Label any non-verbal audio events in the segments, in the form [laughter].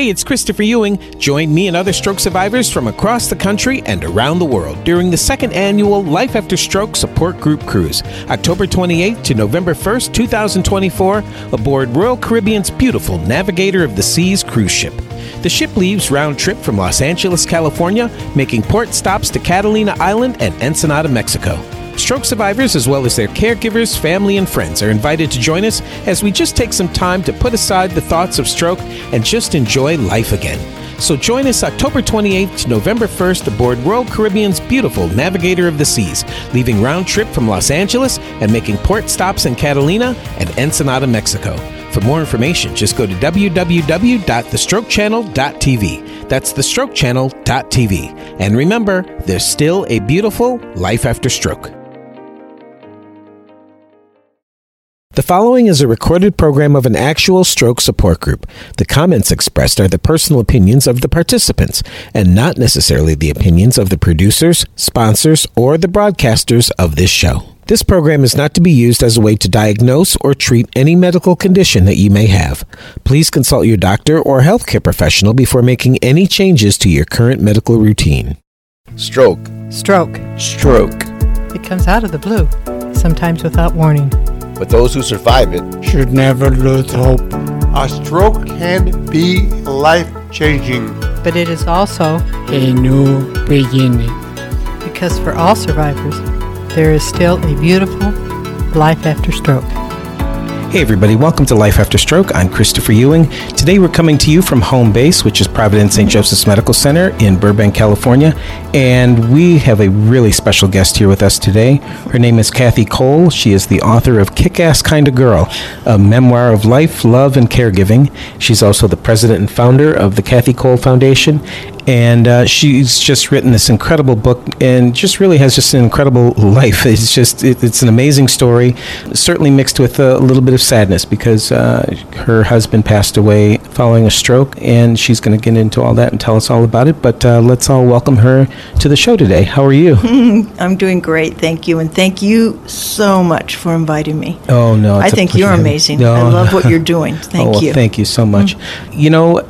Hey, it's Christopher Ewing. Join me and other stroke survivors from across the country and around the world during the second annual Life After Stroke Support Group Cruise, October 28th to November 1st, 2024, aboard Royal Caribbean's beautiful Navigator of the Seas cruise ship. The ship leaves round trip from Los Angeles, California, making port stops to Catalina Island and Ensenada, Mexico. Stroke survivors, as well as their caregivers, family, and friends, are invited to join us as we just take some time to put aside the thoughts of stroke and just enjoy life again. So join us October 28th to November 1st aboard Royal Caribbean's beautiful Navigator of the Seas, leaving round trip from Los Angeles and making port stops in Catalina and Ensenada, Mexico. For more information, just go to www.thestrokechannel.tv. That's thestrokechannel.tv. And remember, there's still a beautiful life after stroke. The following is a recorded program of an actual stroke support group. The comments expressed are the personal opinions of the participants and not necessarily the opinions of the producers, sponsors, or the broadcasters of this show. This program is not to be used as a way to diagnose or treat any medical condition that you may have. Please consult your doctor or healthcare professional before making any changes to your current medical routine. Stroke. Stroke. Stroke. It comes out of the blue, sometimes without warning. But those who survive it should never lose hope. A stroke can be life changing. But it is also a new beginning. Because for all survivors, there is still a beautiful life after stroke. Hey, everybody, welcome to Life After Stroke. I'm Christopher Ewing. Today we're coming to you from home base, which is Providence St. Joseph's Medical Center in Burbank, California. And we have a really special guest here with us today. Her name is Kathy Cole. She is the author of Kick Ass Kind of Girl, a memoir of life, love, and caregiving. She's also the president and founder of the Kathy Cole Foundation. And uh, she's just written this incredible book and just really has just an incredible [laughs] life. It's just, it, it's an amazing story, certainly mixed with a little bit of sadness because uh, her husband passed away following a stroke, and she's going to get into all that and tell us all about it. But uh, let's all welcome her to the show today. How are you? [laughs] I'm doing great, thank you, and thank you so much for inviting me. Oh no, I think you're amazing. No, I love what you're [laughs] doing. Thank oh, well, you. Thank you so much. Mm-hmm. You know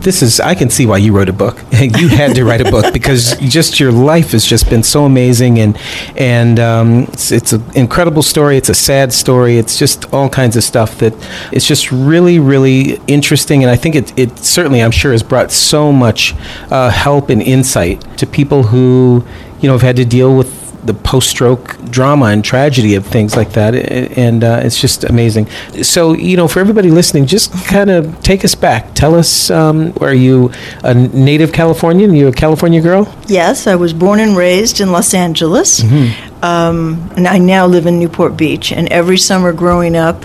this is I can see why you wrote a book. [laughs] you had to write a book because just your life has just been so amazing and and um, it's, it's an incredible story. It's a sad story. It's just all kinds of stuff that it's just really really interesting and I think it it certainly I'm sure has brought so much uh, help and insight to people who you know have had to deal with the post-stroke drama and tragedy of things like that, and uh, it's just amazing. So, you know, for everybody listening, just kind of take us back. Tell us, um, are you a native Californian? Are you a California girl? Yes, I was born and raised in Los Angeles, mm-hmm. um, and I now live in Newport Beach. And every summer growing up,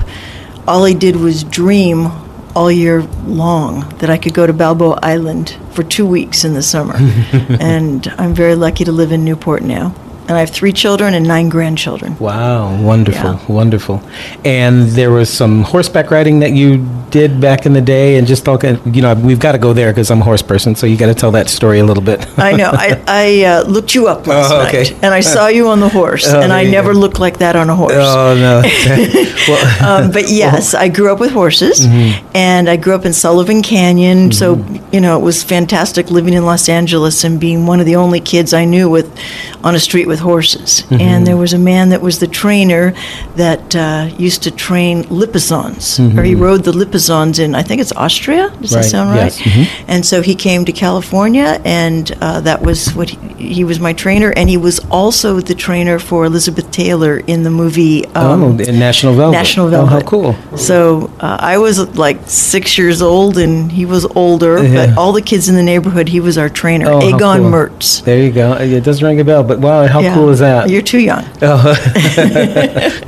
all I did was dream all year long that I could go to Balboa Island for two weeks in the summer. [laughs] and I'm very lucky to live in Newport now and I have three children and nine grandchildren. Wow, wonderful, yeah. wonderful. And there was some horseback riding that you did back in the day, and just all kind of, you know, we've got to go there because I'm a horse person, so you got to tell that story a little bit. I know. I, [laughs] I uh, looked you up last oh, okay. night, and I saw you on the horse, oh, and I never go. looked like that on a horse. Oh no. [laughs] [laughs] well, um, but yes, I grew up with horses, mm-hmm. and I grew up in Sullivan Canyon, mm-hmm. so you know it was fantastic living in Los Angeles and being one of the only kids I knew with on a street with horses. Mm-hmm. And there was a man that was the trainer that uh, used to train Lipizzans, mm-hmm. or he rode the Lipizzans in, I think it's Austria. Does right. that sound right? Yes. Mm-hmm. And so he came to California, and uh, that was what he, he, was my trainer. And he was also the trainer for Elizabeth Taylor in the movie um, oh, in National Velvet. National Velvet. Oh, how cool. So uh, I was like six years old, and he was older, yeah. but all the kids in the neighborhood, he was our trainer. Oh, Egon cool. Mertz. There you go. It doesn't ring a bell, but wow, how yeah. cool is that? You're too young. [laughs] Oh.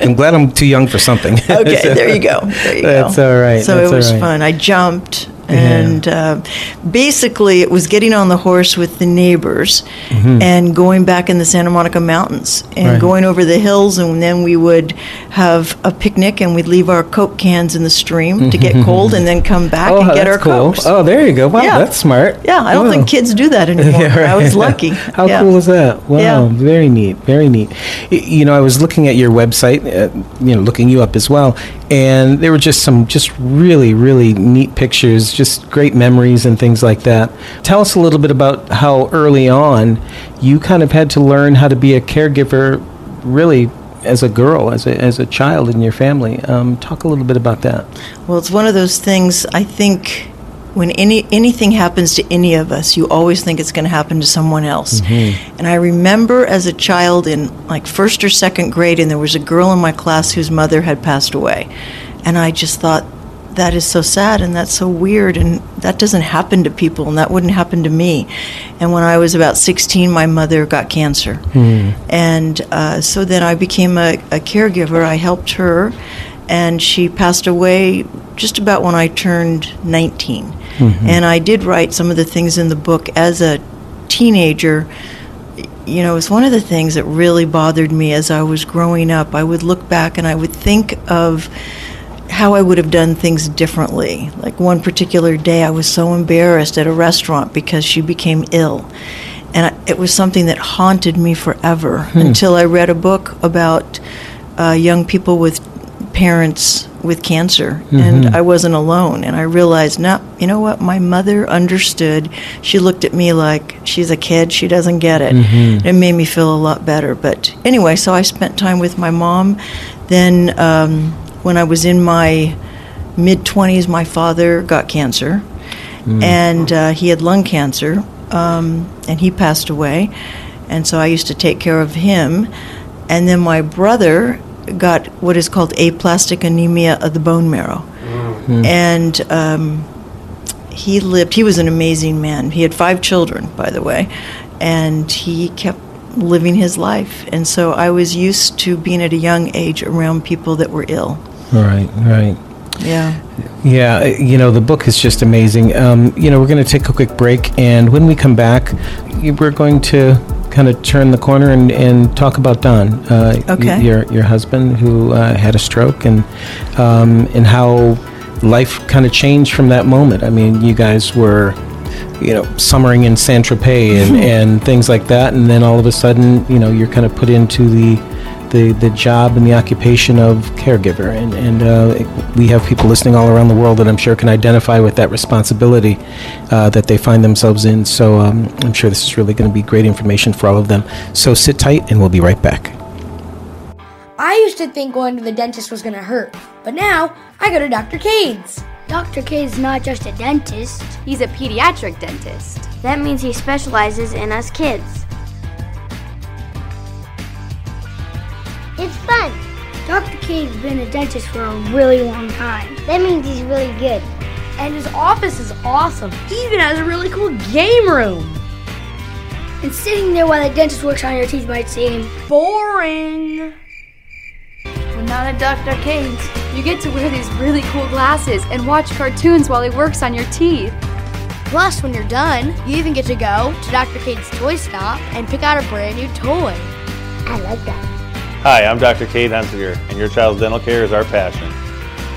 [laughs] I'm glad I'm too young for something. okay, there you go. There you [laughs] That's go. all right. So That's it was right. fun. I jumped and uh, basically it was getting on the horse with the neighbors mm-hmm. and going back in the Santa Monica Mountains and right. going over the hills, and then we would have a picnic and we'd leave our Coke cans in the stream to get mm-hmm. cold, and then come back oh, and get our cool. Cokes. Oh, there you go. Wow, yeah. that's smart. Yeah, I don't wow. think kids do that [laughs] anymore. yeah, right. I was lucky. [laughs] How yeah. cool is that? Wow, very neat, very neat. You know, I was looking at your website, uh, you know, looking you up as well, and there were just some just really, really neat pictures just great memories and things like that. Tell us a little bit about how early on you kind of had to learn how to be a caregiver, really as a girl, as a, as a child in your family. Um, talk a little bit about that. Well, it's one of those things. I think when any anything happens to any of us, you always think it's going to happen to someone else. And I remember as a child in like first or second grade, and there was a girl in my class whose mother had passed away, and I just thought. That is so sad and that's so weird, and that doesn't happen to people, and that wouldn't happen to me. And when I was about 16, my mother got cancer. And uh, so then I became a, a caregiver. I helped her, and she passed away just about when I turned 19. And I did write some of the things in the book as a teenager. You know, it was one of the things that really bothered me as I was growing up. I would look back and I would think of how I would have done things differently. Like one particular day, I was so embarrassed at a restaurant because she became ill. And I, it was something that haunted me forever until I read a book about uh, young people with parents with cancer. And I wasn't alone. And I realized, no, you know what? My mother understood. She looked at me like she's a kid, she doesn't get it. It made me feel a lot better. But anyway, so I spent time with my mom. Then, um, when I was in my mid 20s, my father got cancer, and uh, he had lung cancer, um, and he passed away. And so I used to take care of him. And then my brother got what is called aplastic anemia of the bone marrow. And um, he lived, he was an amazing man. He had five children, by the way, and he kept living his life. And so I was used to being at a young age around people that were ill. Right, right. Yeah. Yeah, you know, the book is just amazing. Um, you know, we're going to take a quick break, and when we come back, we're going to kind of turn the corner and, and talk about Don, uh, y- your your husband who uh, had a stroke, and um, and how life kind of changed from that moment. I mean, you guys were, you know, summering in Saint Tropez and, [laughs] and things like that, and then all of a sudden, you know, you're kind of put into the the, the job and the occupation of caregiver. And, and uh, we have people listening all around the world that I'm sure can identify with that responsibility uh, that they find themselves in. So um, I'm sure this is really going to be great information for all of them. So sit tight, and we'll be right back. I used to think going to the dentist was gonna hurt, but now I go to Dr. Cade's. Dr. K is not just a dentist. He's a pediatric dentist. That means he specializes in us kids. It's fun. Dr. K's been a dentist for a really long time. That means he's really good. And his office is awesome. He even has a really cool game room. And sitting there while the dentist works on your teeth might seem Boring. But not at Dr. Cade's, you get to wear these really cool glasses and watch cartoons while he works on your teeth. Plus, when you're done, you even get to go to Dr. Cade's toy stop and pick out a brand new toy. I like that. Hi, I'm Dr. Cade Hunsiger, and your child's dental care is our passion.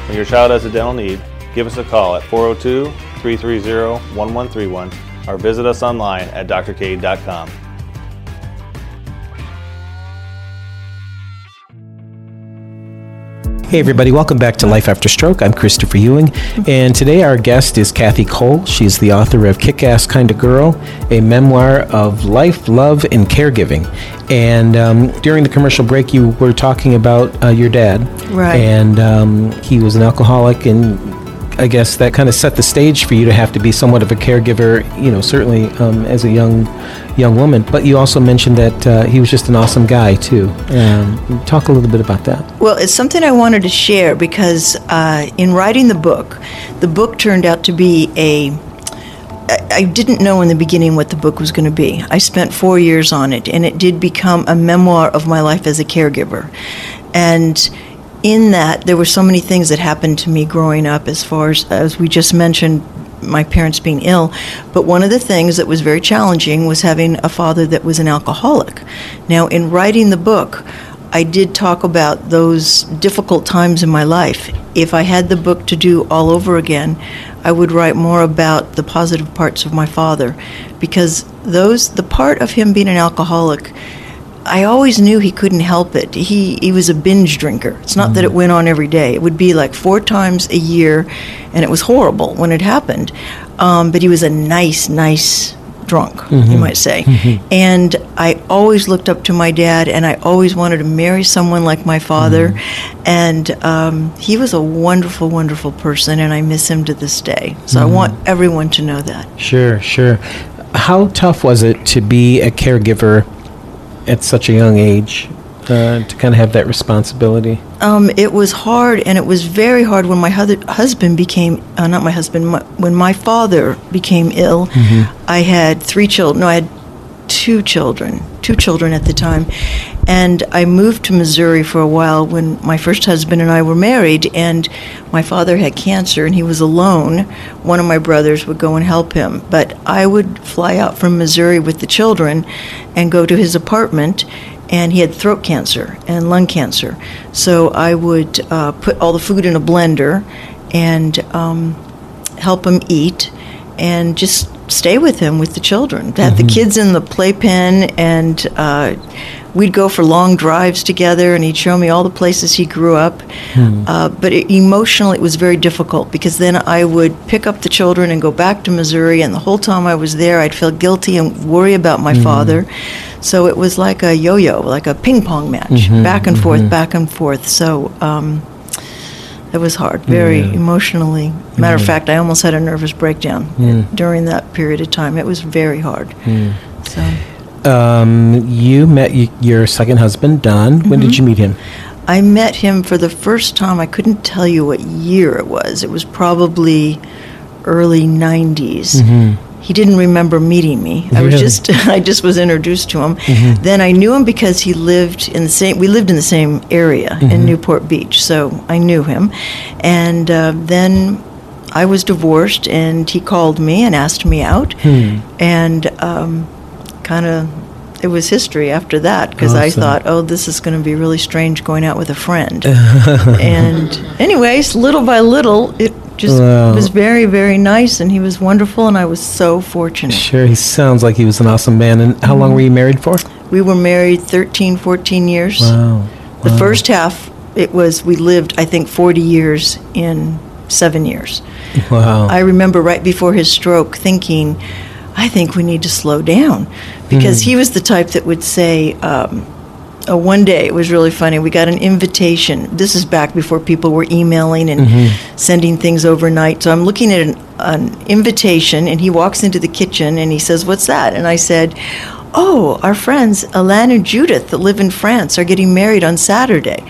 When your child has a dental need, give us a call at 402 330 1131 or visit us online at drcade.com. Hey, everybody, welcome back to Life After Stroke. I'm Christopher Ewing, and today our guest is Kathy Cole. She's the author of Kick Ass Kind of Girl, a memoir of life, love, and caregiving. And um, during the commercial break, you were talking about uh, your dad. Right. And um, he was an alcoholic, and I guess that kind of set the stage for you to have to be somewhat of a caregiver, you know, certainly um, as a young young woman. But you also mentioned that uh, he was just an awesome guy, too. Um, talk a little bit about that. Well, it's something I wanted to share because uh, in writing the book, the book turned out to be a I didn't know in the beginning what the book was going to be. I spent four years on it, and it did become a memoir of my life as a caregiver. And in that, there were so many things that happened to me growing up, as far as, as we just mentioned, my parents being ill. But one of the things that was very challenging was having a father that was an alcoholic. Now, in writing the book, I did talk about those difficult times in my life. If I had the book to do all over again, I would write more about the positive parts of my father because those the part of him being an alcoholic I always knew he couldn't help it. He he was a binge drinker. It's not that it mm. went on every day. It would be like four times a year, and it was horrible when it happened. Um, but he was a nice, nice drunk, you mm-hmm. might say. Mm-hmm. And I always looked up to my dad, and I always wanted to marry someone like my father. Mm-hmm. And um, he was a wonderful, wonderful person, and I miss him to this day. So I want everyone to know that. Sure, sure. How tough was it to be a caregiver at such a young age? Uh, to kind of have that responsibility. Um, it was hard, and it was very hard when my hus- husband became uh, not my husband. My, when my father became ill, I had three children. No, I had two children, two children at the time, and I moved to Missouri for a while when my first husband and I were married. And my father had cancer, and he was alone. One of my brothers would go and help him, but I would fly out from Missouri with the children and go to his apartment and he had throat cancer and lung cancer. So I would uh, put all the food in a blender and um, help him eat and just stay with him with the children. Had the kids in the playpen, and uh, we'd go for long drives together, and he'd show me all the places he grew up. Uh, but it, emotionally, it was very difficult because then I would pick up the children and go back to Missouri, and the whole time I was there, I'd feel guilty and worry about my father. So it was like a yo-yo, like a ping pong match, back and forth, back and forth. So um, it was hard, very emotionally. Matter of mm. fact, I almost had a nervous breakdown mm. during that period of time. It was very hard. Mm. So Um, you met y- your second husband, Don. When did mm-hmm. you meet him? I met him for the first time. I couldn't tell you what year it was. It was probably early 90s. He didn't remember meeting me. I was Really? just [laughs] I just was introduced to him. Then I knew him because he lived in the same we lived in the same area in Newport Beach. So I knew him. And uh, then I was divorced and he called me and asked me out. And um, kind of it was history after that because I thought, oh, this is going to be really strange going out with a friend. [laughs] and anyways, little by little, it just Wow. was very, very nice, and he was wonderful, and I was so fortunate. Sure, he sounds like he was an awesome man. And how long were you married for? We were married 13, 14 years. Wow. The first half, it was we lived, I think, 40 years in seven years. Wow. I remember right before his stroke thinking, I think we need to slow down. Because he was the type that would say, um, oh, one day, it was really funny, we got an invitation. This is back before people were emailing and mm-hmm. sending things overnight. So I'm looking at an, an invitation, and he walks into the kitchen and he says, What's that? And I said, Oh, our friends, Alan and Judith, that live in France, are getting married on Saturday.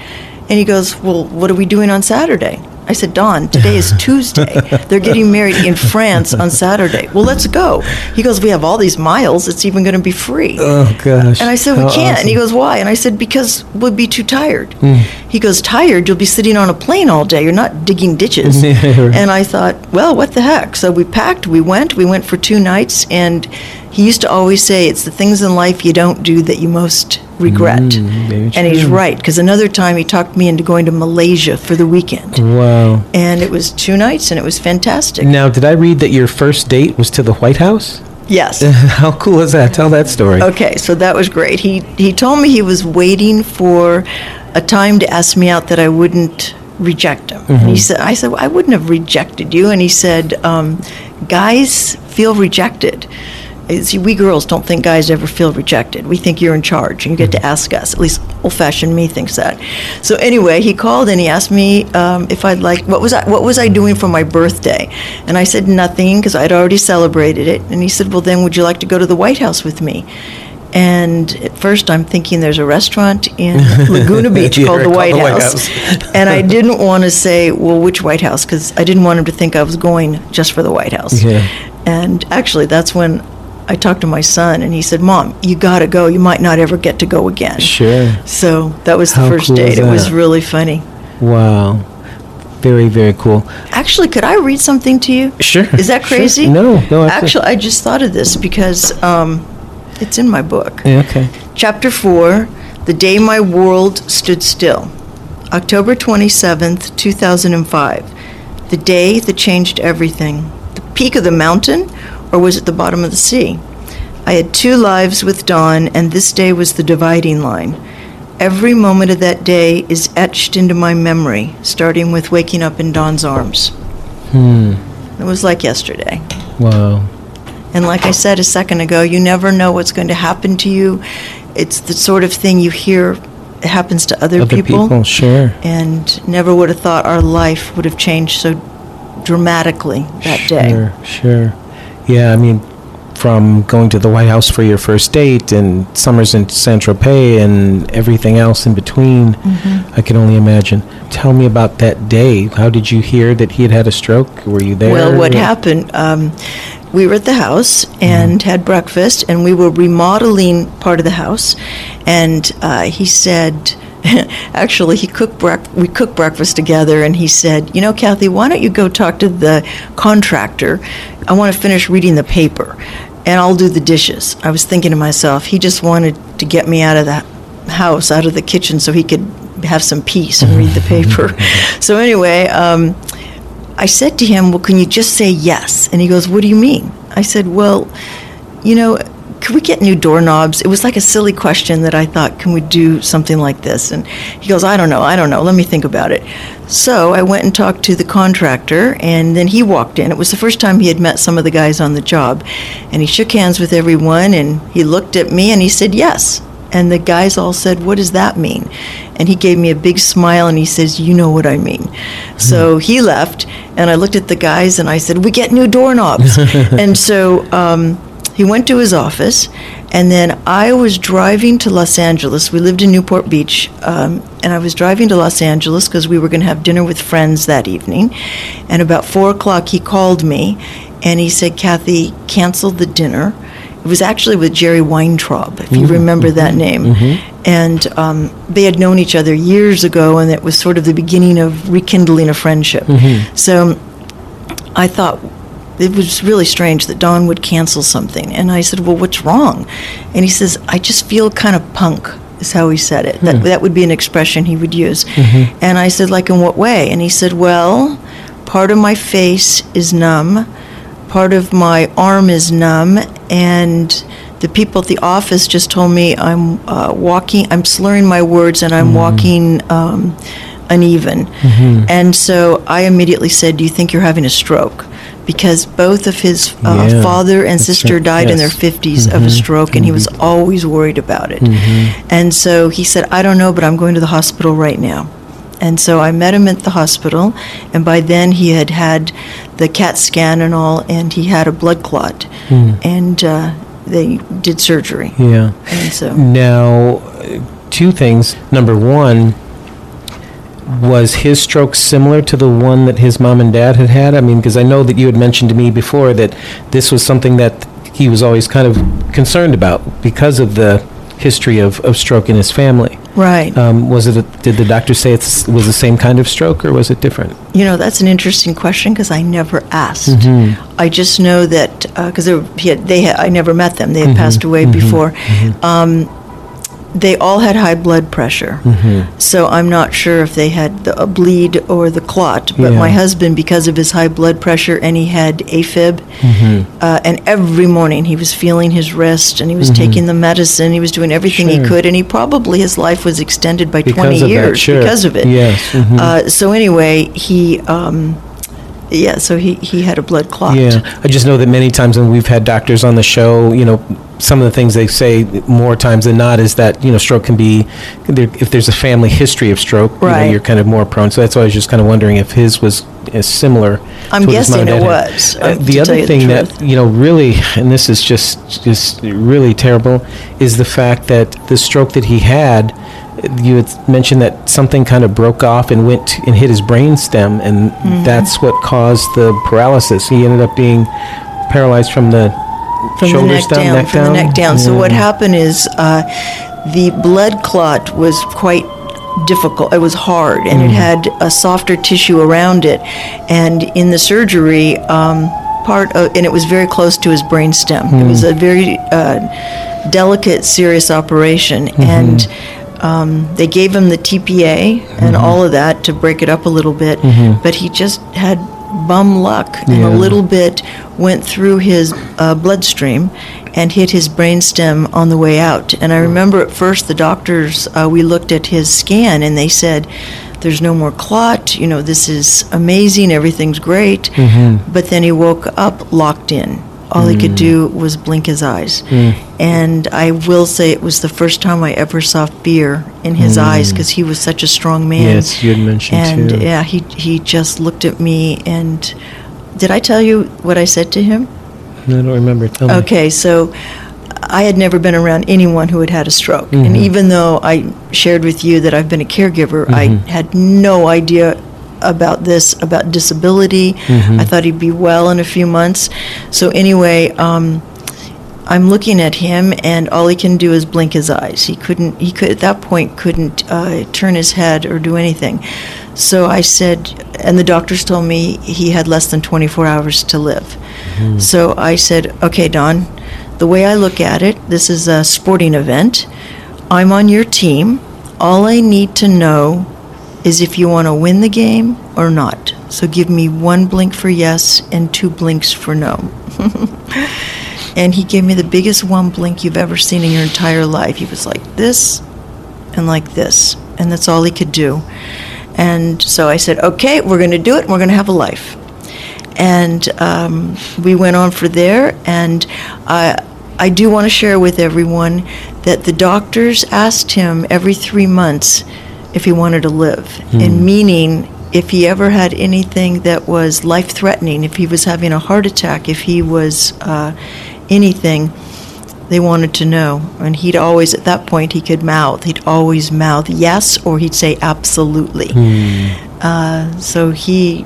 And he goes, Well, what are we doing on Saturday? I said, Don, today is [laughs] Tuesday. They're getting married in France on Saturday. Well, let's go. He goes, We have all these miles. It's even going to be free. oh gosh. And I said, We How can't. And he goes, Why? And I said, Because we'd be too tired. Hmm. He goes, Tired? You'll be sitting on a plane all day. You're not digging ditches. [laughs] Yeah, right. And I thought, Well, what the heck? So we packed, we went, we went for two nights. And he used to always say, It's the things in life you don't do that you most regret. Mm, and he's right. Because another time he talked me into going to Malaysia for the weekend. Wow. And it was two nights and it was fantastic. Now, did I read that your first date was to the White House? Yes. [laughs] How cool is that? Tell that story. Okay, so that was great. He he told me he was waiting for a time to ask me out that I wouldn't reject him. And he said, I said, well, I wouldn't have rejected you. And he said, um, guys feel rejected. See, we girls don't think guys ever feel rejected. We think you're in charge and you get to ask us. At least old-fashioned me thinks that. So anyway, he called and he asked me um, if I'd like what was I what was I doing for my birthday, and I said nothing because I'd already celebrated it. And he said, well, then would you like to go to the White House with me? And at first, I'm thinking there's a restaurant in [laughs] Laguna Beach called the called White the White House. House. [laughs] and I didn't want to say, well, which White House? Because I didn't want him to think I was going just for the White House. Yeah. And actually, that's when I talked to my son, and he said, Mom, you got to go. You might not ever get to go again. Sure. So that was the How first cool date. It was really funny. Wow. Very, very cool. Actually, could I read something to you? Sure. Is that Sure. crazy? No, no, absolutely. Actually, I just thought of this because um, it's in my book. Yeah, okay. Chapter 4 The Day My World Stood Still. October 27th, 2005. The day that changed everything. The peak of the mountain, or was it the bottom of the sea? I had two lives with Don, and this day was the dividing line. Every moment of that day is etched into my memory, starting with waking up in Don's arms. Hmm. It was like yesterday. Wow. And like I said a second ago, you never know what's going to happen to you. It's the sort of thing you hear it happens to other, people. Other people, sure. And never would have thought our life would have changed so dramatically that day. Sure, sure. Yeah, I mean, from going to the White House for your first date and summers in Saint Tropez and everything else in between, Mhm. I can only imagine. Tell me about that day. How did you hear that he had had a stroke? Were you there? Well, what happened? Um, we were at the house and Mm-hmm. had breakfast, and we were remodeling part of the house. And uh, he said, [laughs] actually, he cooked brec- we cooked breakfast together, and he said, "You know, Kathy, why don't you go talk to the contractor? I want to finish reading the paper, and I'll do the dishes." I was thinking to myself, he just wanted to get me out of the house, out of the kitchen, so he could have some peace and read the [laughs] paper. so anyway. Um, I said to him, Well, can you just say yes? And he goes, What do you mean? I said, Well, you know, could we get new doorknobs? It was like a silly question that I thought, Can we do something like this? And he goes, I don't know, I don't know, let me think about it. So I went and talked to the contractor, and then he walked in. It was the first time he had met some of the guys on the job. And he shook hands with everyone, and he looked at me and he said, Yes. And the guys all said, What does that mean? And he gave me a big smile and he says, You know what I mean. So he left, and I looked at the guys and I said, We get new doorknobs. [laughs] and so um, he went to his office, and then I was driving to Los Angeles. We lived in Newport Beach, um, and I was driving to Los Angeles because we were going to have dinner with friends that evening. And about four o'clock, he called me and he said, Kathy, cancel the dinner. It was actually with Jerry Weintraub, if you Mhm, remember that mhm, name. mhm. And um, they had known each other years ago, and it was sort of the beginning of rekindling a friendship. Mhm. So I thought it was really strange that Don would cancel something. And I said, Well, what's wrong? And he says, I just feel kind of punk, is how he said it. That, Hmm. that would be an expression he would use. Mhm. And I said, Like, in what way? And he said, Well, part of my face is numb, part of my arm is numb, and the people at the office just told me I'm uh, walking, I'm slurring my words, and I'm walking um, uneven. Mhm. And so I immediately said, Do you think you're having a stroke? Because both of his uh, Yeah, father and sister right, died in their yes. 50s of a Mhm, stroke, and he was always worried about it. Mhm. And so he said, I don't know, but I'm going to the hospital right now. And so I met him at the hospital, and by then he had had the CAT scan and all, and he had a blood clot. Hmm. And uh, they did surgery. Yeah. And so. Now, two things. Number one, was his stroke similar to the one that his mom and dad had had? I mean, because I know that you had mentioned to me before that this was something that he was always kind of concerned about because of the history of, of stroke in his family. Right. Um, was it? A, did the doctor say it was the same kind of stroke, or was it different? You know, that's an interesting question because I never asked. Mhm. I just know that because they, had, they had, I never met them. They had Mhm, passed away mhm, before. mhm. Um, they all had high blood pressure. Mhm. So I'm not sure if they had the, a bleed or the clot. But Yeah. my husband, because of his high blood pressure, and he had AFib, Mhm. uh, and every morning he was feeling his wrist, and he was Mhm. taking the medicine. He was doing everything Sure. he could, and he probably his life was extended by Because 20 of that, years sure. because of it. Yes, mhm. Uh, so anyway, he. Um, yeah, so he, he had a blood clot. Yeah, I just know that many times when we've had doctors on the show, you know, some of the things they say more times than not is that you know stroke can be there, if there's a family history of stroke, you know, you're kind of more prone. So that's why I was just kind of wondering if his was as similar. I'm to what his mom guessing it was, Uh, um, the other you the thing that you know really, and this is just just really terrible, is the fact that the stroke that he had. You had mentioned that something kind of broke off and went and hit his brain stem, and Mhm. that's what caused the paralysis. He ended up being paralyzed from the from the neck down, neck from the neck down. So what happened is uh, the blood clot was quite difficult. It was hard, and it Mm. had a softer tissue around it. And in the surgery, um, part of, and it was very close to his brain stem. It Mm. was a very uh, delicate, serious operation, Mm-hmm. and. Um, they gave him the TPA and Mhm. all of that to break it up a little bit, Mhm. but he just had bum luck, and Yeah. a little bit went through his uh, bloodstream and hit his brainstem on the way out. And I remember at first the doctors, uh, we looked at his scan and they said, there's no more clot, you know, this is amazing, everything's great. But then he woke up locked in. All he could do mm. was blink his eyes. Mm. And I will say it was the first time I ever saw fear in his mm. eyes because he was such a strong man. Yes, you had mentioned and too. yeah, he he just looked at me and did I tell you what I said to him? I don't remember. Tell me. Okay, so I had never been around anyone who had had a stroke. And mm-hmm. even though I shared with you that I've been a caregiver, I mm-hmm. had no idea about this, about disability. I thought he'd be well in a few months. So, anyway, um, I'm looking at him, and all he can do is blink his eyes. He couldn't, he could, at that point, couldn't uh, turn his head or do anything. So I said, and the doctors told me he had less than 24 hours to live. So I said, okay, Don, the way I look at it, this is a sporting event. I'm on your team. All I need to know is if you want to win the game or not. So give me one blink for yes and two blinks for no. [laughs] and he gave me the biggest one blink you've ever seen in your entire life. He was like this and like this, and that's all he could do. And so I said, okay, we're going to do it, we're going to have a life. And um, we went on for there, and I do want to share with everyone that the doctors asked him every three months if he wanted to live, and meaning if he ever had anything that was life threatening, if he was having a heart attack, if he was uh, anything, they wanted to know. And he'd always, at that point, he could mouth. He'd always mouth yes, or he'd say absolutely. Uh, so he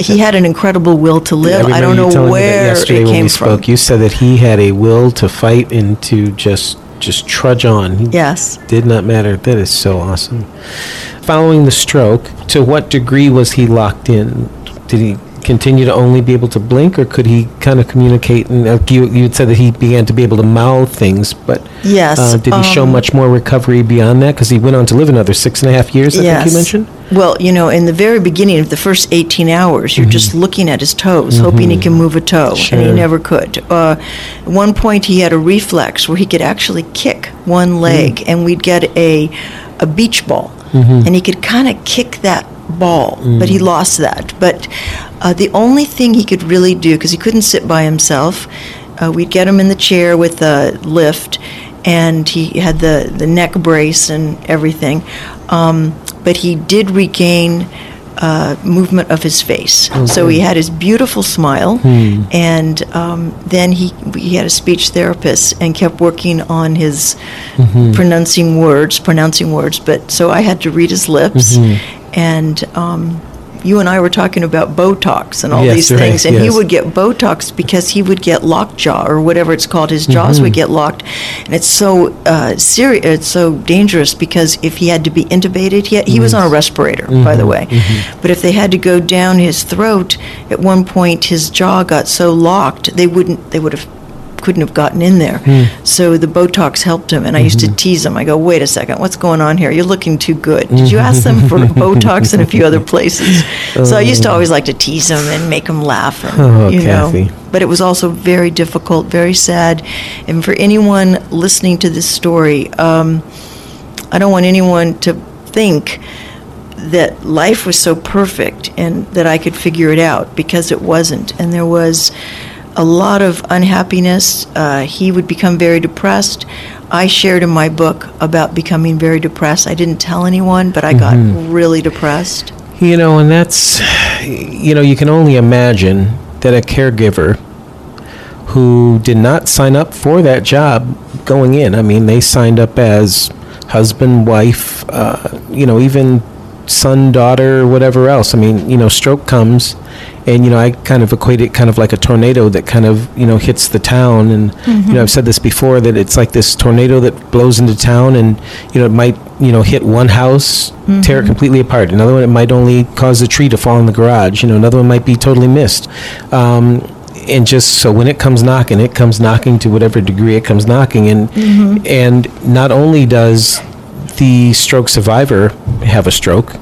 he had an incredible will to live. I, don't know where it when came we from. You said that he had a will to fight and to just just trudge on. Yes. did not matter. That is so awesome. Following the stroke, to what degree was he locked in? Did he continue to only be able to blink, or could he kind of communicate? And uh, you, you said that he began to be able to mouth things, but Yes, uh, did he show um, much more recovery beyond that? Because he went on to live another six and a half years. I think you mentioned. Well, you know, in the very beginning of the first 18 hours, you're just looking at his toes, hoping he can move a toe, and he Mm-hmm. Never could. Uh, at one point, he had a reflex where he could actually kick one leg, Mm. and we'd get a, a beach ball, Mm-hmm. and he could kind of kick that ball, but Mm. he lost that. But uh, the only thing he could really do, because he couldn't sit by himself, uh, we'd get him in the chair with a lift, and he had the, the neck brace and everything. Um, but he did regain uh, movement of his face. So he had his beautiful smile, and um, then he he had a speech therapist and kept working on his pronouncing words, pronouncing words. But so I had to read his lips, and. Um, you and I were talking about Botox and all Yes, these right, things, and he would get Botox because he would get lockjaw or whatever it's called. His jaws Mm-hmm. would get locked, and it's so uh, serious. It's so dangerous because if he had to be intubated, he, had, he was on a respirator, by Mm-hmm. the way. But if they had to go down his throat, at one point his jaw got so locked they wouldn't. They would have couldn't have gotten in there. Hmm. So the Botox helped him, and I used Mm-hmm. to tease him. I go, "Wait a second, what's going on here? You're looking too good. Did you ask them for [laughs] Botox in a few other places?" So I used to always like to tease him and make him laugh. And, Oh, you Kathy. know, but it was also very difficult, very sad. And for anyone listening to this story, um, I don't want anyone to think that life was so perfect and that I could figure it out because it wasn't. And there was a lot of unhappiness. Uh, he would become very depressed. I shared in my book about becoming very depressed. I didn't tell anyone, but I got really depressed. You know, and that's, you know, you can only imagine that a caregiver who did not sign up for that job going in, I mean, they signed up as husband, wife, uh, you know, even son, daughter, whatever else. I mean, you know, stroke comes, and, you know, I kind of equate it kind of like a tornado that kind of, you know, hits the town. And, you know, mm-hmm. I've said this before that it's like this tornado that blows into town, and, you know, it might, you know, hit one house, mm-hmm. tear it completely apart. Another one, it might only cause a tree to fall in the garage. You know, another one might be totally missed. Um, and just so when it comes knocking, it comes knocking to whatever degree it comes knocking, and mm-hmm. and not only does the stroke survivor have a stroke,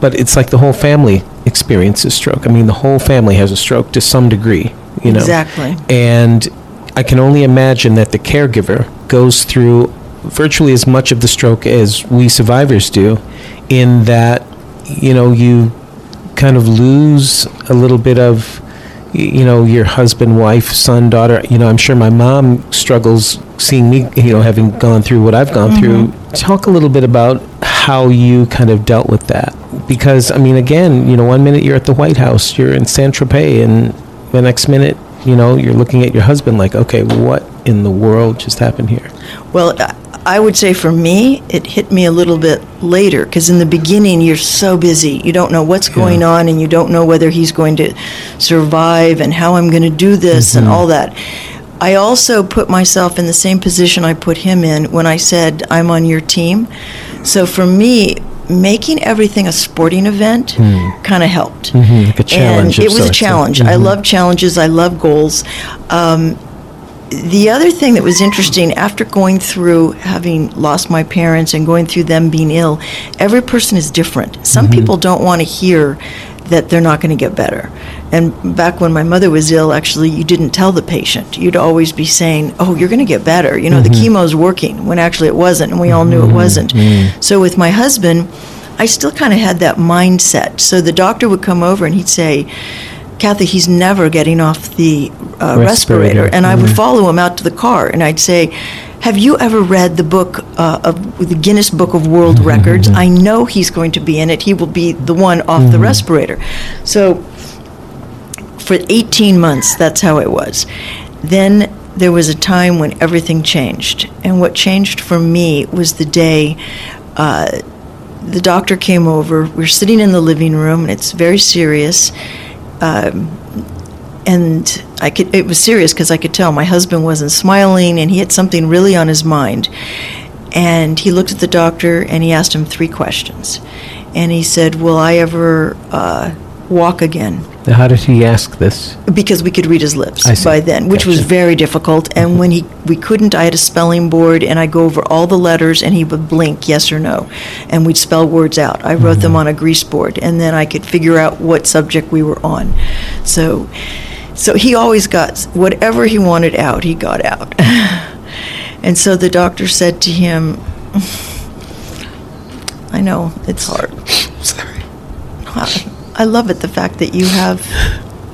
but it's like the whole family experiences stroke. I mean, the whole family has a stroke to some degree, you know. Exactly. And I can only imagine that the caregiver goes through virtually as much of the stroke as we survivors do, in that, you know, you kind of lose a little bit of you know your husband wife son daughter you know i'm sure my mom struggles seeing me you know having gone through what i've gone through mm-hmm. Talk a little bit about how you kind of dealt with that because i mean again you know one minute you're at the white house you're in saint tropez and the next minute you know you're looking at your husband like okay what in the world just happened here Well, I- I would say for me, it hit me a little bit later because in the beginning you're so busy. You don't know what's going on and you don't know whether he's going to survive and how I'm going to do this and mm-hmm. all that. I also put myself in the same position I put him in when I said, I'm on your team. So for me, making everything a sporting event kind of helped. Mhm, like a challenge And it was a challenge. I Mhm. love challenges. I love goals. Um, the other thing that was interesting after going through having lost my parents and going through them being ill, every person is different. Some people don't want to hear that they're not going to get better. And back when my mother was ill, actually, you didn't tell the patient. You'd always be saying, "Oh, you're going to get better." You know, the chemo's working when actually it wasn't, and we all knew it wasn't. So with my husband, I still kind of had that mindset. So the doctor would come over and he'd say, Kathy, he's never getting off the uh, respirator. Respirator, And I would mhm. follow him out to the car and I'd say, Have you ever read the book uh, of the Guinness Book of World Records? I know he's going to be in it. He will be the one off the respirator. So for 18 months, that's how it was. Then there was a time when everything changed. And what changed for me was the day uh, the doctor came over. We're sitting in the living room, and it's very serious. Um, and I could, it was serious because I could tell my husband wasn't smiling, and he had something really on his mind. And he looked at the doctor and he asked him three questions. And he said, Will I ever uh, walk again? Now, how did he ask this because we could read his lips by then, which was very difficult. And when he we couldn't, I had a spelling board, and I go over all the letters, and he would blink yes or no, and we'd spell words out. I wrote them mm-hmm. on a grease board, and then I could figure out what subject we were on. So, so he always got whatever he wanted out, he got out. [laughs] and so the doctor said to him, [laughs] "I know it's hard. [laughs] Sorry. I love it, the fact that you have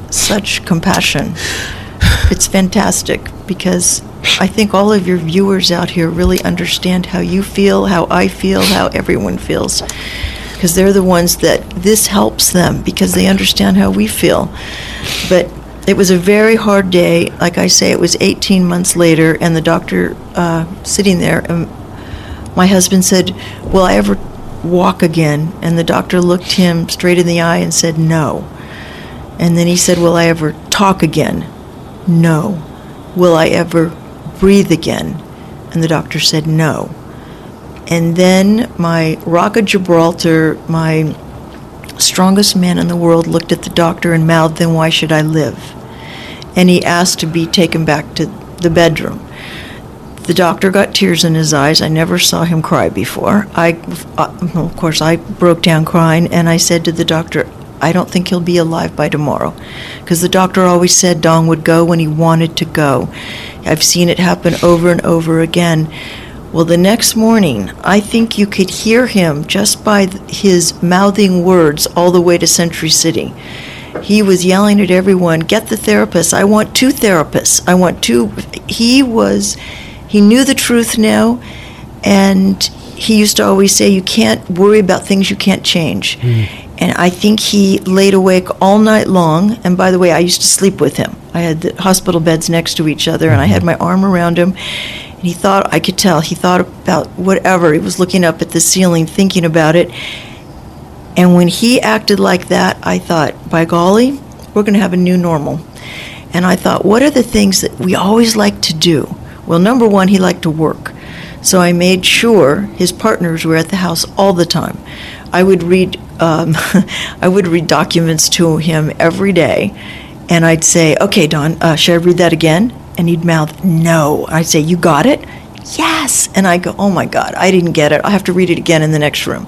such compassion. It's fantastic because I think all of your viewers out here really understand how you feel, how I feel, how everyone feels. Because they're the ones that this helps them because they understand how we feel. But it was a very hard day. Like I say, it was 18 months later, and the doctor uh, sitting there, and my husband said, Will I ever walk again? And the doctor looked him straight in the eye and said, No. And then he said, Will I ever talk again? No. Will I ever breathe again? And the doctor said, No. And then my Rock of Gibraltar, my strongest man in the world, looked at the doctor and mouthed, Then why should I live? And he asked to be taken back to the bedroom. The doctor got tears in his eyes. I never saw him cry before. I, uh, of course, I broke down crying, and I said to the doctor, "I don't think he'll be alive by tomorrow," because the doctor always said Don would go when he wanted to go. I've seen it happen over and over again. Well, the next morning, I think you could hear him just by his mouthing words all the way to Century City. He was yelling at everyone, "Get the therapist! I want two therapists! I want two." He was, he knew the truth now, and he used to always say, "You can't worry about things you can't change." Hmm. And I think he laid awake all night long. And by the way, I used to sleep with him. I had the hospital beds next to each other, and I had hmm. my arm around him. And he thought, I could tell, he thought about whatever. He was looking up at the ceiling, thinking about it. And when he acted like that, I thought, by golly, we're going to have a new normal. And I thought, what are the things that we always like to do? Well, number one, he liked to work. So I made sure his partners were at the house all the time. I would read, um, [laughs] I would read documents to him every day, and I'd say, "Okay, Don, uh, should I read that again?" And he'd mouth, "No." I'd say, "You got it." yes. And I go, oh my God, I didn't get it. I have to read it again in the next room.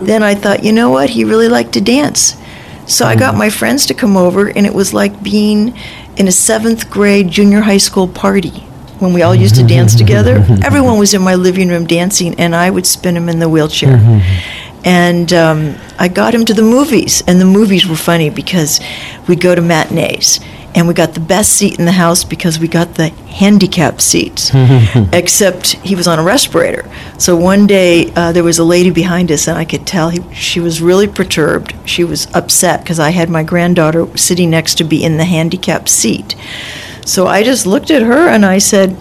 Then I thought, you know what? He really liked to dance. So I got my friends to come over, and it was like being in a seventh grade junior high school party when we all used to dance [laughs] together. [laughs] Everyone was in my living room dancing, and I would spin him in the wheelchair. And um, I got him to the movies, and the movies were funny because we'd go to matinees. And we got the best seat in the house because we got the handicap seats, [laughs] except he was on a respirator. So one day uh, there was a lady behind us, and I could tell he, she was really perturbed. She was upset because I had my granddaughter sitting next to me in the handicap seat. So I just looked at her and I said,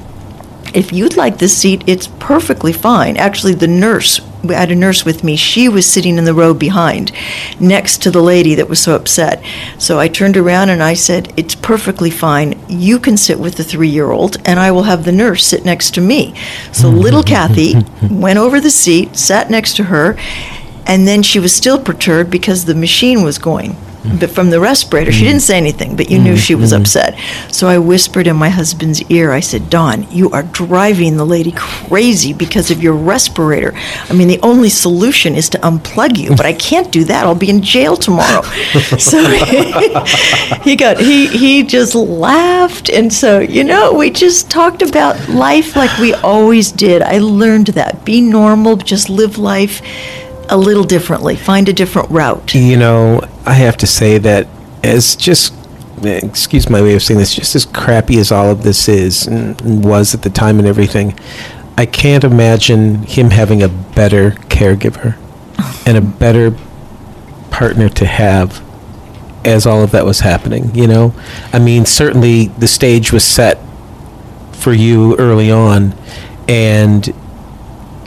if you'd like this seat, it's perfectly fine. Actually, the nurse, I had a nurse with me, she was sitting in the row behind, next to the lady that was so upset. So I turned around and I said, It's perfectly fine. You can sit with the three year old, and I will have the nurse sit next to me. So [laughs] little Kathy went over the seat, sat next to her, and then she was still perturbed because the machine was going. But from the respirator, she mm. didn't say anything, but you knew she was mm-hmm. upset. So I whispered in my husband's ear, I said, Don, you are driving the lady crazy because of your respirator. I mean, the only solution is to unplug you, but I can't do that. I'll be in jail tomorrow. [laughs] so [laughs] he got, he, he just laughed. And so, you know, we just talked about life like we always did. I learned that. Be normal, just live life a little differently, find a different route. You know, I have to say that as just excuse my way of saying this, just as crappy as all of this is and, was at the time and everything, I can't imagine him having a better caregiver [laughs] and a better partner to have as all of that was happening, you know? I mean, certainly the stage was set for you early on and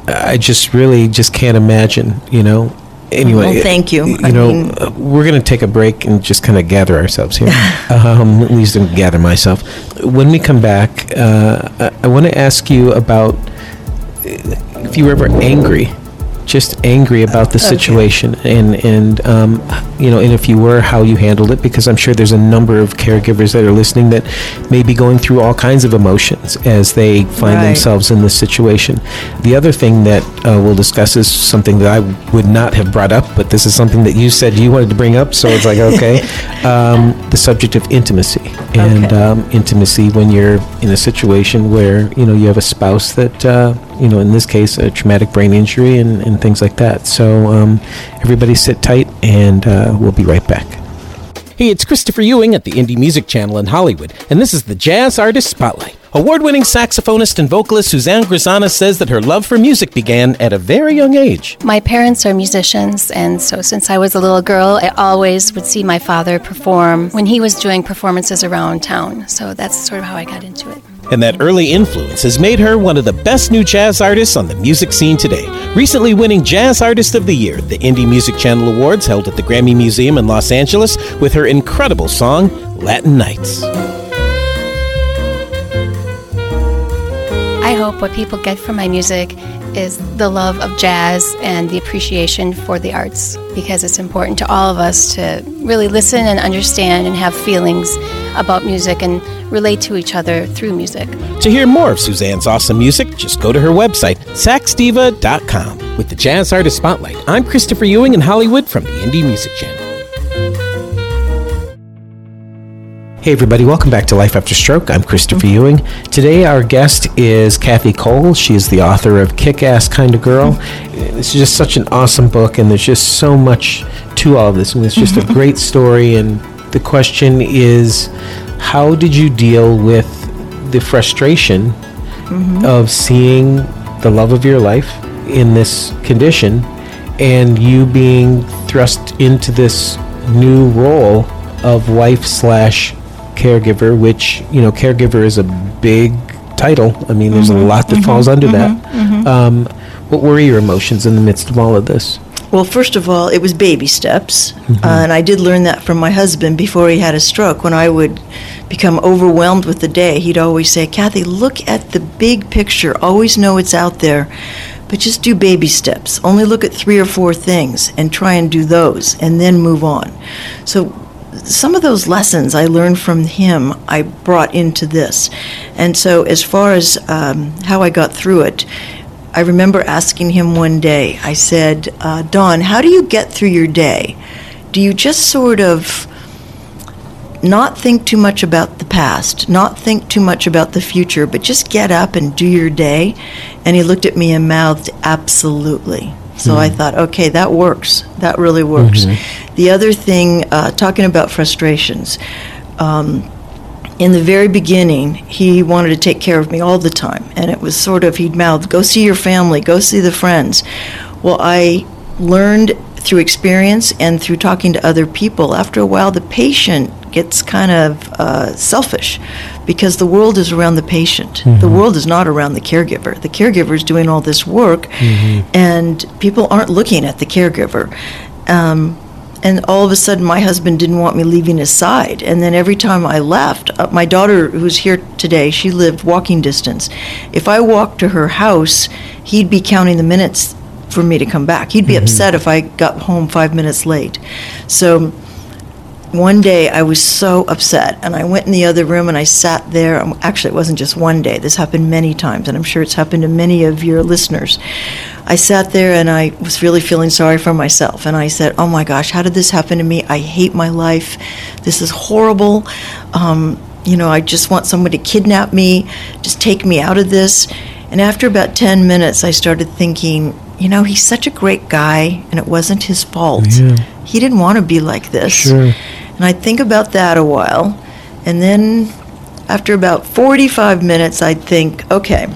I just really just can't imagine, you know. Anyway, Well, thank you. You I know, mean- we're going to take a break and just kind of gather ourselves here. [laughs] um, at least and gather myself. When we come back, uh, I, I want to ask you about uh, if you were ever angry, just angry about the situation, and and um, you know, and if you were, how you handled it, because I'm sure there's a number of caregivers that are listening that may be going through all kinds of emotions as they find Right. themselves in this situation. The other thing that uh, we'll discuss is something that I would not have brought up, but this is something that you said you wanted to bring up, so it's like okay, [laughs] um, the subject of intimacy and Okay. um, intimacy when you're in a situation where you know you have a spouse that uh, you know in this case a traumatic brain injury and, and things like that. So um, everybody sit tight, and uh, we'll be right back. Hey, it's Christopher Ewing at the Indie Music Channel in Hollywood, and this is the Jazz Artist Spotlight. Award winning saxophonist and vocalist Suzanne Grzanna says that her love for music began at a very young age. My parents are musicians, and so since I was a little girl, I always would see my father perform when he was doing performances around town. So that's sort of how I got into it. And that early influence has made her one of the best new jazz artists on the music scene today. Recently winning Jazz Artist of the Year, the Indie Music Channel Awards held at the Grammy Museum in Los Angeles with her incredible song, Latin Nights. Hope what people get from my music is the love of jazz and the appreciation for the arts because it's important to all of us to really listen and understand and have feelings about music and relate to each other through music. To hear more of Suzanne's awesome music, just go to her website, saxdiva.com. With the Jazz Artist Spotlight, I'm Christopher Ewing in Hollywood from the Indie Music Channel. Hey, everybody, welcome back to Life After Stroke. I'm Christopher Ewing. Today, our guest is Kathy Cole. She is the author of Kick Ass Kind of Girl. Is just such an awesome book, and there's just so much to all of this. And it's just a [laughs] great story. And the question is how did you deal with the frustration mm-hmm. of seeing the love of your life in this condition and you being thrust into this new role of wife slash caregiver which you know caregiver is a big title i mean there's a mm-hmm. lot that falls mm-hmm. under that mm-hmm. um, what were your emotions in the midst of all of this Well, first of all, it was baby steps. Uh, and I did learn that from my husband before he had a stroke. When I would become overwhelmed with the day, he'd always say, Kathy, look at the big picture. Always know it's out there. But just do baby steps. Only look at three or four things and try and do those and then move on. So some of those lessons I learned from him, I brought into this. And so, as far as um, how I got through it, I remember asking him one day, I said, uh, Don, how do you get through your day? Do you just sort of not think too much about the past, not think too much about the future, but just get up and do your day? And he looked at me and mouthed, Absolutely. So I thought, okay, that works. That really works. The other thing, uh, talking about frustrations, um, in the very beginning, he wanted to take care of me all the time. And it was sort of, he'd mouth, go see your family, go see the friends. Well, I learned through experience and through talking to other people, after a while, the patient gets kind of uh, selfish because the world is around the patient. The world is not around the caregiver. The caregiver is doing all this work, and people aren't looking at the caregiver. Um, and all of a sudden, my husband didn't want me leaving his side. And then every time I left, uh, my daughter, who's here today, she lived walking distance. If I walked to her house, he'd be counting the minutes for me to come back. He'd be upset if I got home five minutes late. So one day I was so upset, and I went in the other room and I sat there. Um, Actually, it wasn't just one day, this happened many times, and I'm sure it's happened to many of your listeners. I sat there and I was really feeling sorry for myself, and I said, Oh my gosh, how did this happen to me? I hate my life. This is horrible. Um, you know, I just want someone to kidnap me, just take me out of this. And after about 10 minutes, I started thinking, you know, he's such a great guy, and it wasn't his fault. He didn't want to be like this. Sure. And I'd think about that a while. And then after about 45 minutes, I'd think, okay,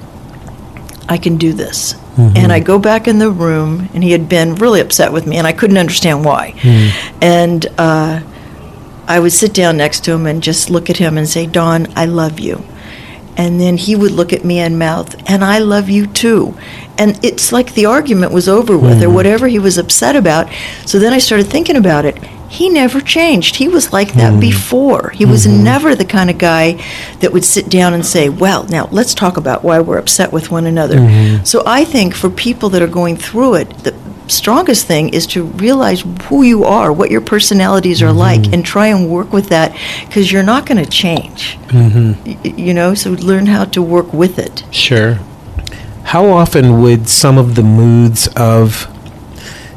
I can do this. And I go back in the room, and he had been really upset with me, and I couldn't understand why. And uh, I would sit down next to him and just look at him and say, Don, I love you. And then he would look at me and mouth, and I love you too. And it's like the argument was over with, or mm-hmm. whatever he was upset about. So then I started thinking about it. He never changed. He was like that mm-hmm. before. He was mm-hmm. never the kind of guy that would sit down and say, Well, now let's talk about why we're upset with one another. So I think for people that are going through it, the strongest thing is to realize who you are, what your personalities are like, mm-hmm. and try and work with that because you're not going to change. Mm-hmm. Y- You know, so learn how to work with it. Sure. How often would some of the moods of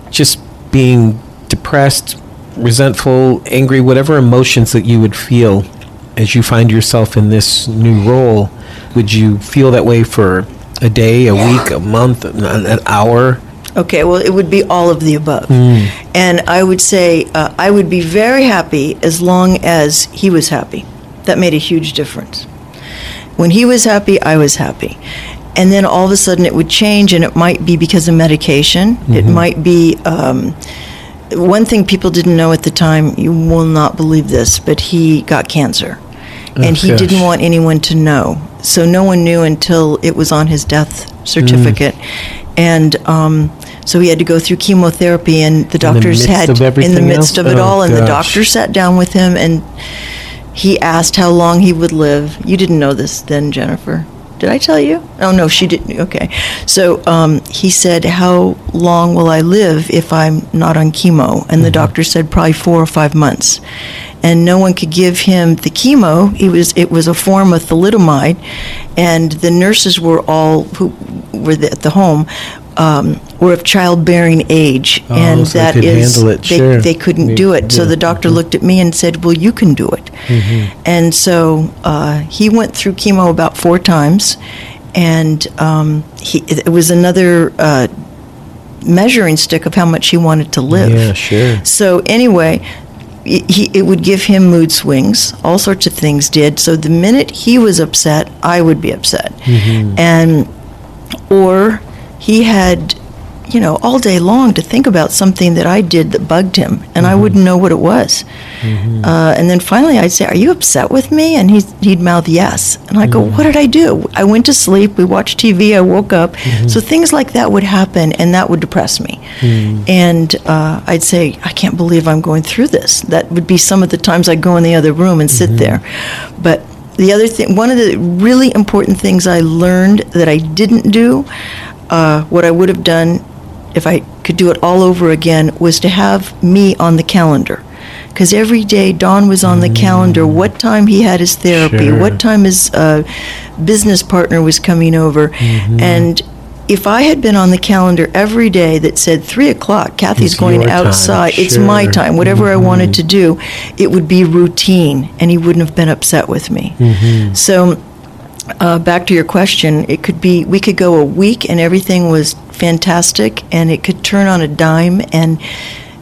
just being depressed, resentful, angry, whatever emotions that you would feel as you find yourself in this new role, would you feel that way for a day, a week, a month, an, an hour? Okay, well, it would be all of the above. And I would say uh, I would be very happy as long as he was happy. That made a huge difference. When he was happy, I was happy. And then all of a sudden it would change, and it might be because of medication. It might be. Um, one thing people didn't know at the time, you will not believe this, but he got cancer. and he gosh. didn't want anyone to know. So no one knew until it was on his death certificate. And um, so he had to go through chemotherapy, and the doctors midst had, of in the midst of it Oh, all, and the doctor sat down with him and he asked how long he would live. You didn't know this then, Jennifer. Did I tell you? Oh, no, she didn't. Okay. So um, he said, How long will I live if I'm not on chemo? And the doctor said, Probably four or five months. And no one could give him the chemo. He was, it was a form of thalidomide. And the nurses were all, who were the, at the home, um, were of childbearing age. Oh, and so they that could is, they, sure. they couldn't They- do it. So the doctor looked at me and said, Well, you can do it. And so uh, he went through chemo about four times, and um, he, it was another uh, measuring stick of how much he wanted to live. Yeah, sure. So anyway, he, he, it would give him mood swings. All sorts of things did. So the minute he was upset, I would be upset, and or he had, you know, all day long to think about something that I did that bugged him, and I wouldn't know what it was. Uh, and then finally, I'd say, "Are you upset with me?" And he'd, he'd mouth yes, and I go, "What did I do?" I went to sleep. We watched TV. I woke up. So things like that would happen, and that would depress me. And uh, I'd say, "I can't believe I'm going through this." That would be some of the times I'd go in the other room and sit there. But the other thing, one of the really important things I learned that I didn't do, uh, what I would have done if I could do it all over again, was to have me on the calendar. because every day Don was on the calendar. What time he had his therapy, Sure. what time his uh, business partner was coming over, Mm-hmm. and. If I had been on the calendar every day that said three o'clock, Kathy's It's going outside, it's my time, whatever I Mm-hmm. wanted to do, it would be routine, and he wouldn't have been upset with me. Mm-hmm. So, uh, back to your question, it could be we could go a week and everything was fantastic, and it could turn on a dime, and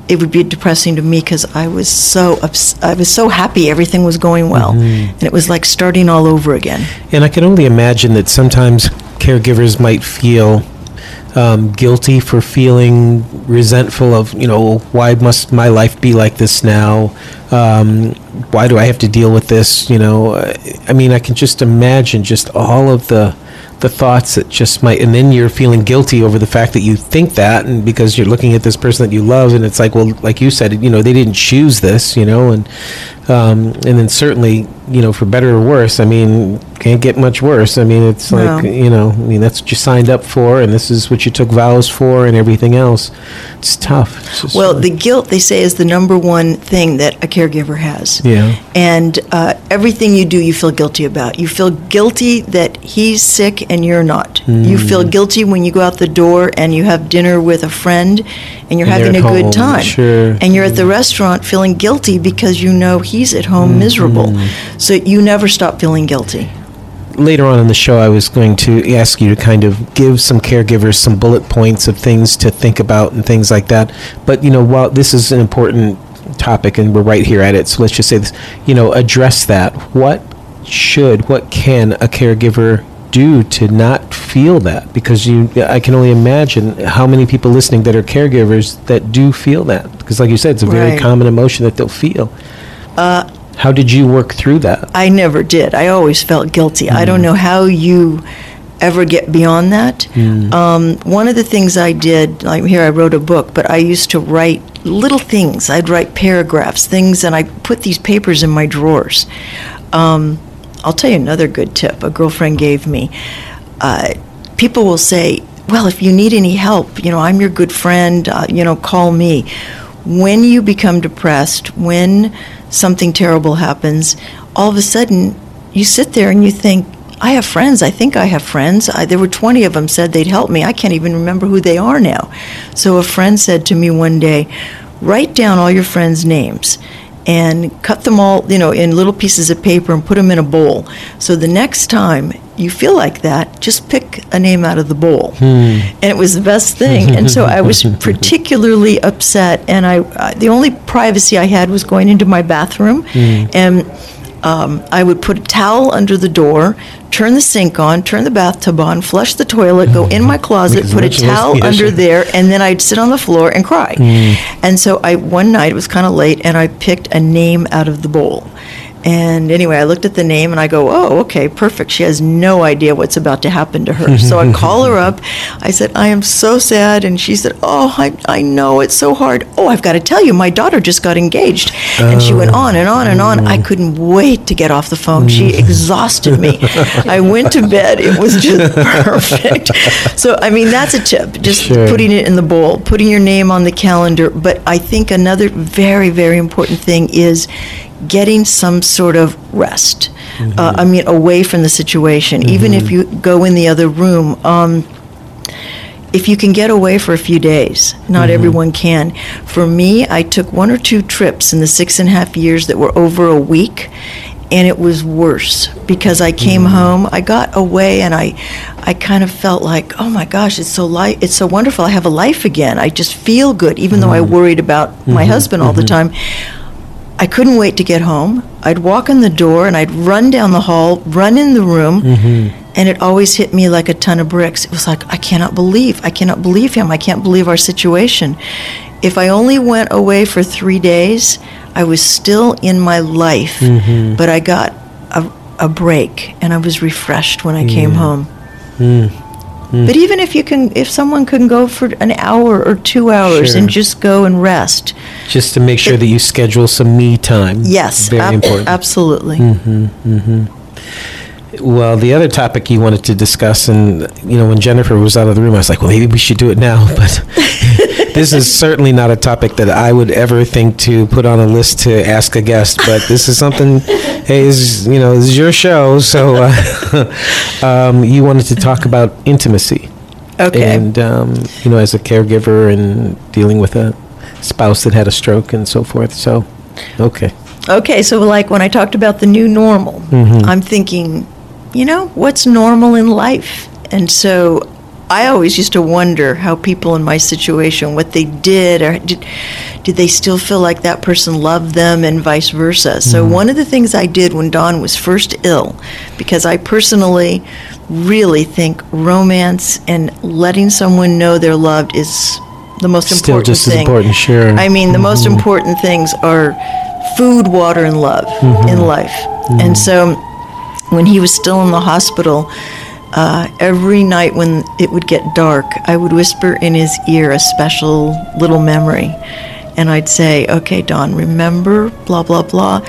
it would be depressing to me because I was so ups- I was so happy everything was going well, Mm-hmm. and it was like starting all over again. And I can only imagine that sometimes caregivers might feel um, guilty for feeling resentful of, you know, why must my life be like this now? Um, why do I have to deal with this? You know, I mean, I can just imagine just all of the the thoughts that just might, and then you're feeling guilty over the fact that you think that, and because you're looking at this person that you love, and it's like, well, like you said, you know, they didn't choose this, you know, and um, and then certainly, you know, for better or worse, I mean, can't get much worse. I mean, it's like, No. you know, I mean, that's what you signed up for, and this is what you took vows for, and everything else. It's tough. It's Well, really- the guilt they say is the number one thing that a caregiver has. yeah, and uh, everything you do, you feel guilty about. You feel guilty that he's sick and you're not. You feel Mm. guilty when you go out the door and you have dinner with a friend and you're And having a at good time. sure. And you're at the restaurant feeling guilty because you know he's at home Mm-hmm. miserable. So you never stop feeling guilty. later on in the show, I was going to ask you to kind of give some caregivers some bullet points of things to think about and things like that. But you know, while this is an important topic and we're right here at it, so let's just say this, you know, address that. What should, what can a caregiver do to not feel that? Because you, I can only imagine how many people listening that are caregivers that do feel that. Because, like you said, it's a very Right. common emotion that they'll feel. How did you work through that? I never did. I always felt guilty. I don't know how you ever get beyond that. Um, one of the things I did, like here, I wrote a book, but I used to write little things. I'd write paragraphs, things, and I put these papers in my drawers. Um, I'll tell you another good tip a girlfriend gave me. Uh, people will say, well, if you need any help, you know, I'm your good friend, uh, you know, call me. When you become depressed, when something terrible happens, all of a sudden you sit there and you think, I have friends. I think I have friends. I, there were 20 of them said they'd help me. I can't even remember who they are now. So a friend said to me one day, write down all your friends' names and cut them all, you know, in little pieces of paper and put them in a bowl. So the next time you feel like that, just pick a name out of the bowl. And it was the best thing. and so I was [laughs] particularly upset, and I uh, the only privacy I had was going into my bathroom, and um, I would put a towel under the door, turn the sink on, turn the bathtub on, flush the toilet, go in my [laughs] closet, put a towel under there, and then I'd sit on the floor and cry. And so I one night it was kind of late, and I picked a name out of the bowl. And anyway, I looked at the name and I go, oh, okay, perfect. She has no idea what's about to happen to her. so I [laughs] call her up. I said, I am so sad. And she said, oh, I, I know, it's so hard. Oh, I've got to tell you, my daughter just got engaged. And she went oh. on and on and on. I mm. couldn't wait to get off the phone. She mm. exhausted me. [laughs] I went to bed. It was just perfect. So, I mean, that's a tip, just Sure. putting it in the bowl, putting your name on the calendar. But I think another very, very important thing is getting some sort of rest. Uh, mm-hmm. I mean, away from the situation, even if mm-hmm. you go in the other room. Um, if you can get away for a few days, not mm-hmm. everyone can. For me, I took one or two trips in the six and a half years that were over a week, and it was worse because I came home, I got away, and I, I kind of felt like, oh my gosh, it's so light, it's so wonderful. I have a life again. I just feel good, even though I worried about my husband all the time. I couldn't wait to get home. I'd walk in the door and I'd run down the hall, run in the room, mm-hmm. and it always hit me like a ton of bricks. It was like, I cannot believe, I cannot believe him. I can't believe our situation. If I only went away for three days, I was still in my life, mm-hmm. but I got a, a break and I was refreshed when I came home. Mm. Hmm. But even if you can, if someone can go for an hour or two hours Sure. and just go and rest, Just to make sure that you schedule some me time. yes, Very ab- important. absolutely. Mm-hmm, mm-hmm. Well, the other topic you wanted to discuss, and you know, when Jennifer was out of the room, I was like, well, maybe we should do it now. [laughs] But this is certainly not a topic that I would ever think to put on a list to ask a guest, but this is something. Hey, this is, you know, this is your show, so uh, [laughs] um, you wanted to talk about intimacy. Okay. And um, you know, as a caregiver and dealing with a spouse that had a stroke and so forth. So, okay. Okay, so like when I talked about the new normal, Mhm. I'm thinking, you know, what's normal in life? And so I always used to wonder how people in my situation, what they did, or did, did they still feel like that person loved them, and vice versa. So one of the things I did when Don was first ill, because I personally really think romance and letting someone know they're loved is the most Still important just as thing. important, sure. I mean, the most Mhm. important things are food, water, and love Mhm. in life. And so when he was still in the hospital, uh, every night when it would get dark, I would whisper in his ear a special little memory. And I'd say, okay, Don, remember, blah, blah, blah.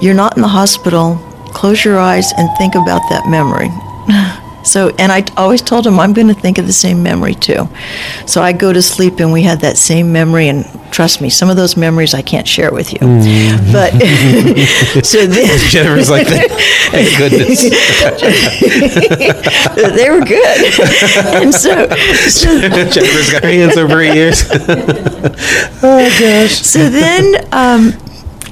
You're not in the hospital. Close your eyes and think about that memory. [laughs] So, and I always told him, I'm going to think of the same memory too. So I go to sleep and we had that same memory. And trust me, some of those memories I can't share with you. But [laughs] so then, Jennifer's like, [laughs] thank goodness. [laughs] they were good. and so, so Jennifer's got her hands over her ears. oh gosh. So then um,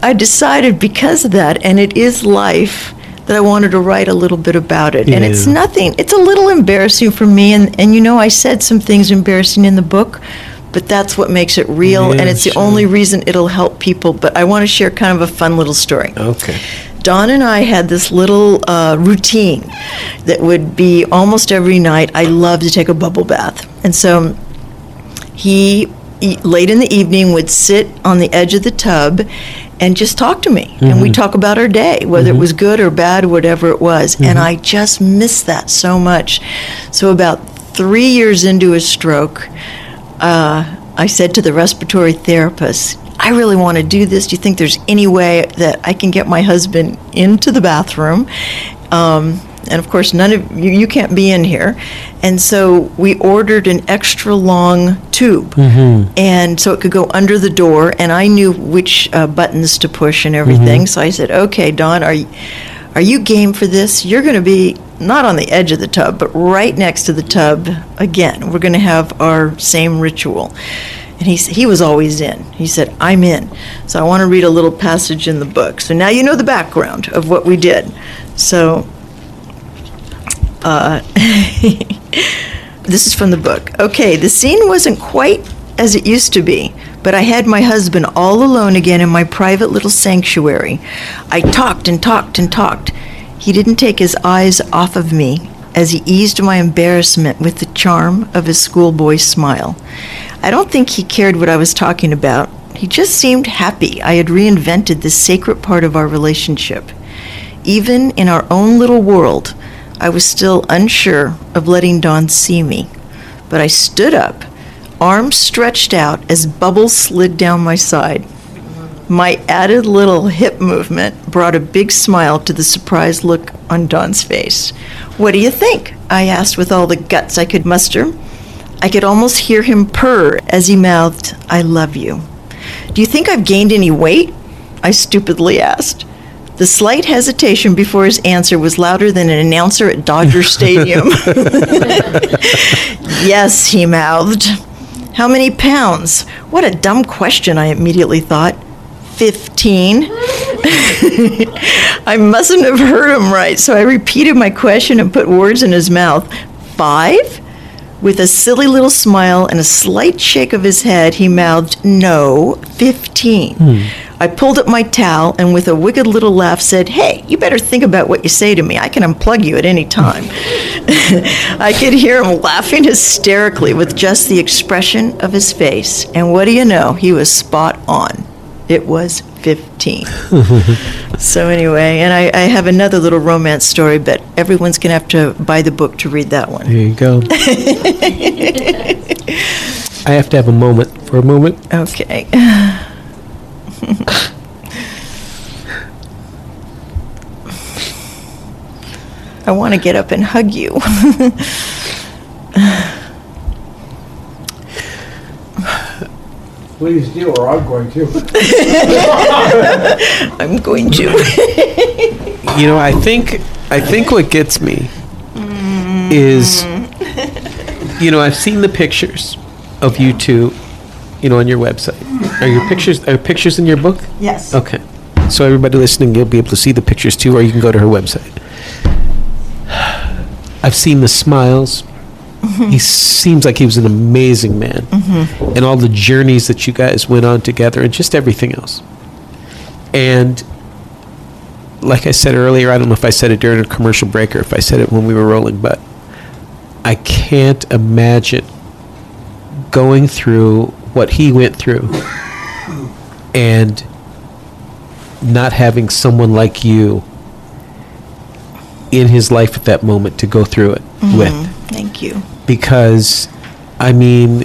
I decided because of that, and it is life, that I wanted to write a little bit about it. And it's nothing, it's a little embarrassing for me. And, and you know, I said some things embarrassing in the book, but that's what makes it real. Yeah, and it's the only reason it'll help people. But I want to share kind of a fun little story. Okay. Don and I had this little uh, routine that would be almost every night. I love to take a bubble bath. And so he, late in the evening, would sit on the edge of the tub and just talk to me. And we'd Mhm. talk about our day, whether it was good or bad, whatever it was. And Mhm. I just miss that so much. So, about three years into his stroke, uh, I said to the respiratory therapist, I really want to do this. Do you think there's any way that I can get my husband into the bathroom? Um, and of course, none of you, you can't be in here. And so we ordered an extra long tube. Mm-hmm. And so it could go under the door, and I knew which uh, buttons to push and everything. Mhm. So I said, "Okay, Don, are you, are you game for this? You're going to be not on the edge of the tub, but right next to the tub again. We're going to have our same ritual." And he, he was always in. He said, I'm in. So I want to read a little passage in the book. So now you know the background of what we did. So uh, [laughs] this is from the book. Okay, the scene wasn't quite as it used to be, but I had my husband all alone again in my private little sanctuary. I talked and talked and talked. He didn't take his eyes off of me as he eased my embarrassment with the charm of his schoolboy smile. I don't think he cared what I was talking about. He just seemed happy I had reinvented this sacred part of our relationship. Even in our own little world, I was still unsure of letting Don see me. But I stood up, arms stretched out as bubbles slid down my side. My added little hip movement brought a big smile to the surprised look on Don's face. What do you think? I asked with all the guts I could muster. I could almost hear him purr as he mouthed, I love you. Do you think I've gained any weight? I stupidly asked. The slight hesitation before his answer was louder than an announcer at Dodger [laughs] Stadium. yes, he mouthed. How many pounds? What a dumb question, I immediately thought. Fifteen. [laughs] I mustn't have heard him right, so I repeated my question and put words in his mouth. Five? With a silly little smile and a slight shake of his head, he mouthed, No, 15. Hmm. I pulled up my towel and, with a wicked little laugh, said, Hey, you better think about what you say to me. I can unplug you at any time. [laughs] I could hear him laughing hysterically with just the expression of his face. And what do you know? He was spot on. It was 15. [laughs] So anyway, and I, I have another little romance story, but everyone's going to have to buy the book to read that one. There you go. [laughs] I have to have a moment for a moment. Okay. [laughs] I want to get up and hug you. Please do, or I'm going to. [laughs] I'm going to. You know, I think I think what gets me is you know, I've seen the pictures of you two, you know, on your website. Are your pictures are pictures in your book? Yes. Okay. So everybody listening, you'll be able to see the pictures too, or you can go to her website. I've seen the smiles. He seems like he was an amazing man, and all the journeys that you guys went on together, and just everything else. And like I said earlier, I don't know if I said it during a commercial break or if I said it when we were rolling, but I can't imagine going through what he went through and not having someone like you in his life at that moment to go through it mm-hmm. with. Thank you. Because, I mean,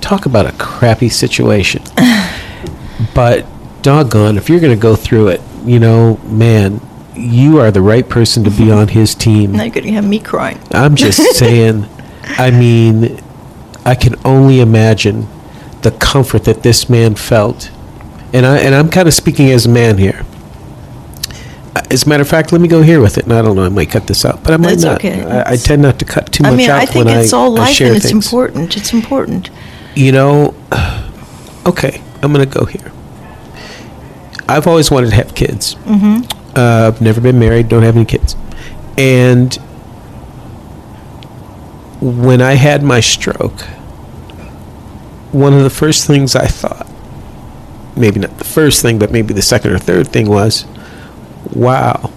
talk about a crappy situation. [laughs] but, doggone, if you're going to go through it, you know, man, you are the right person to be mm-hmm. on his team. Now you're going to have me crying. I'm just [laughs] saying, I mean, I can only imagine the comfort that this man felt. And I and I'm kind of speaking as a man here. As a matter of fact, let me go here with it. And I don't know, I might cut this out, but I might That's not. okay. I, I tend not to cut too much I mean, out I think when it's I, all I life share and it's things. important. It's important. You know, okay, I'm going to go here. I've always wanted to have kids. Mm-hmm. Uh, I've never been married, don't have any kids. And when I had my stroke, one of the first things I thought, maybe not the first thing, but maybe the second or third thing was, wow,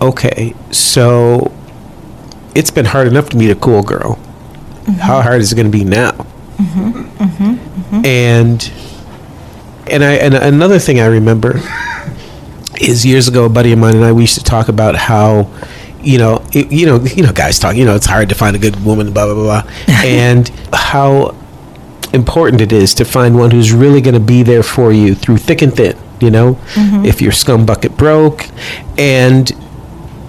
okay, so it's been hard enough to meet a cool girl. Mm-hmm. How hard is it going to be now? Mm-hmm, mm-hmm, and and I and another thing I remember is years ago a buddy of mine and I we used to talk about how you know it, you know you know guys talk you know it's hard to find a good woman blah blah blah blah. [laughs] And how important it is to find one who's really going to be there for you through thick and thin you know? If your scum bucket broke. And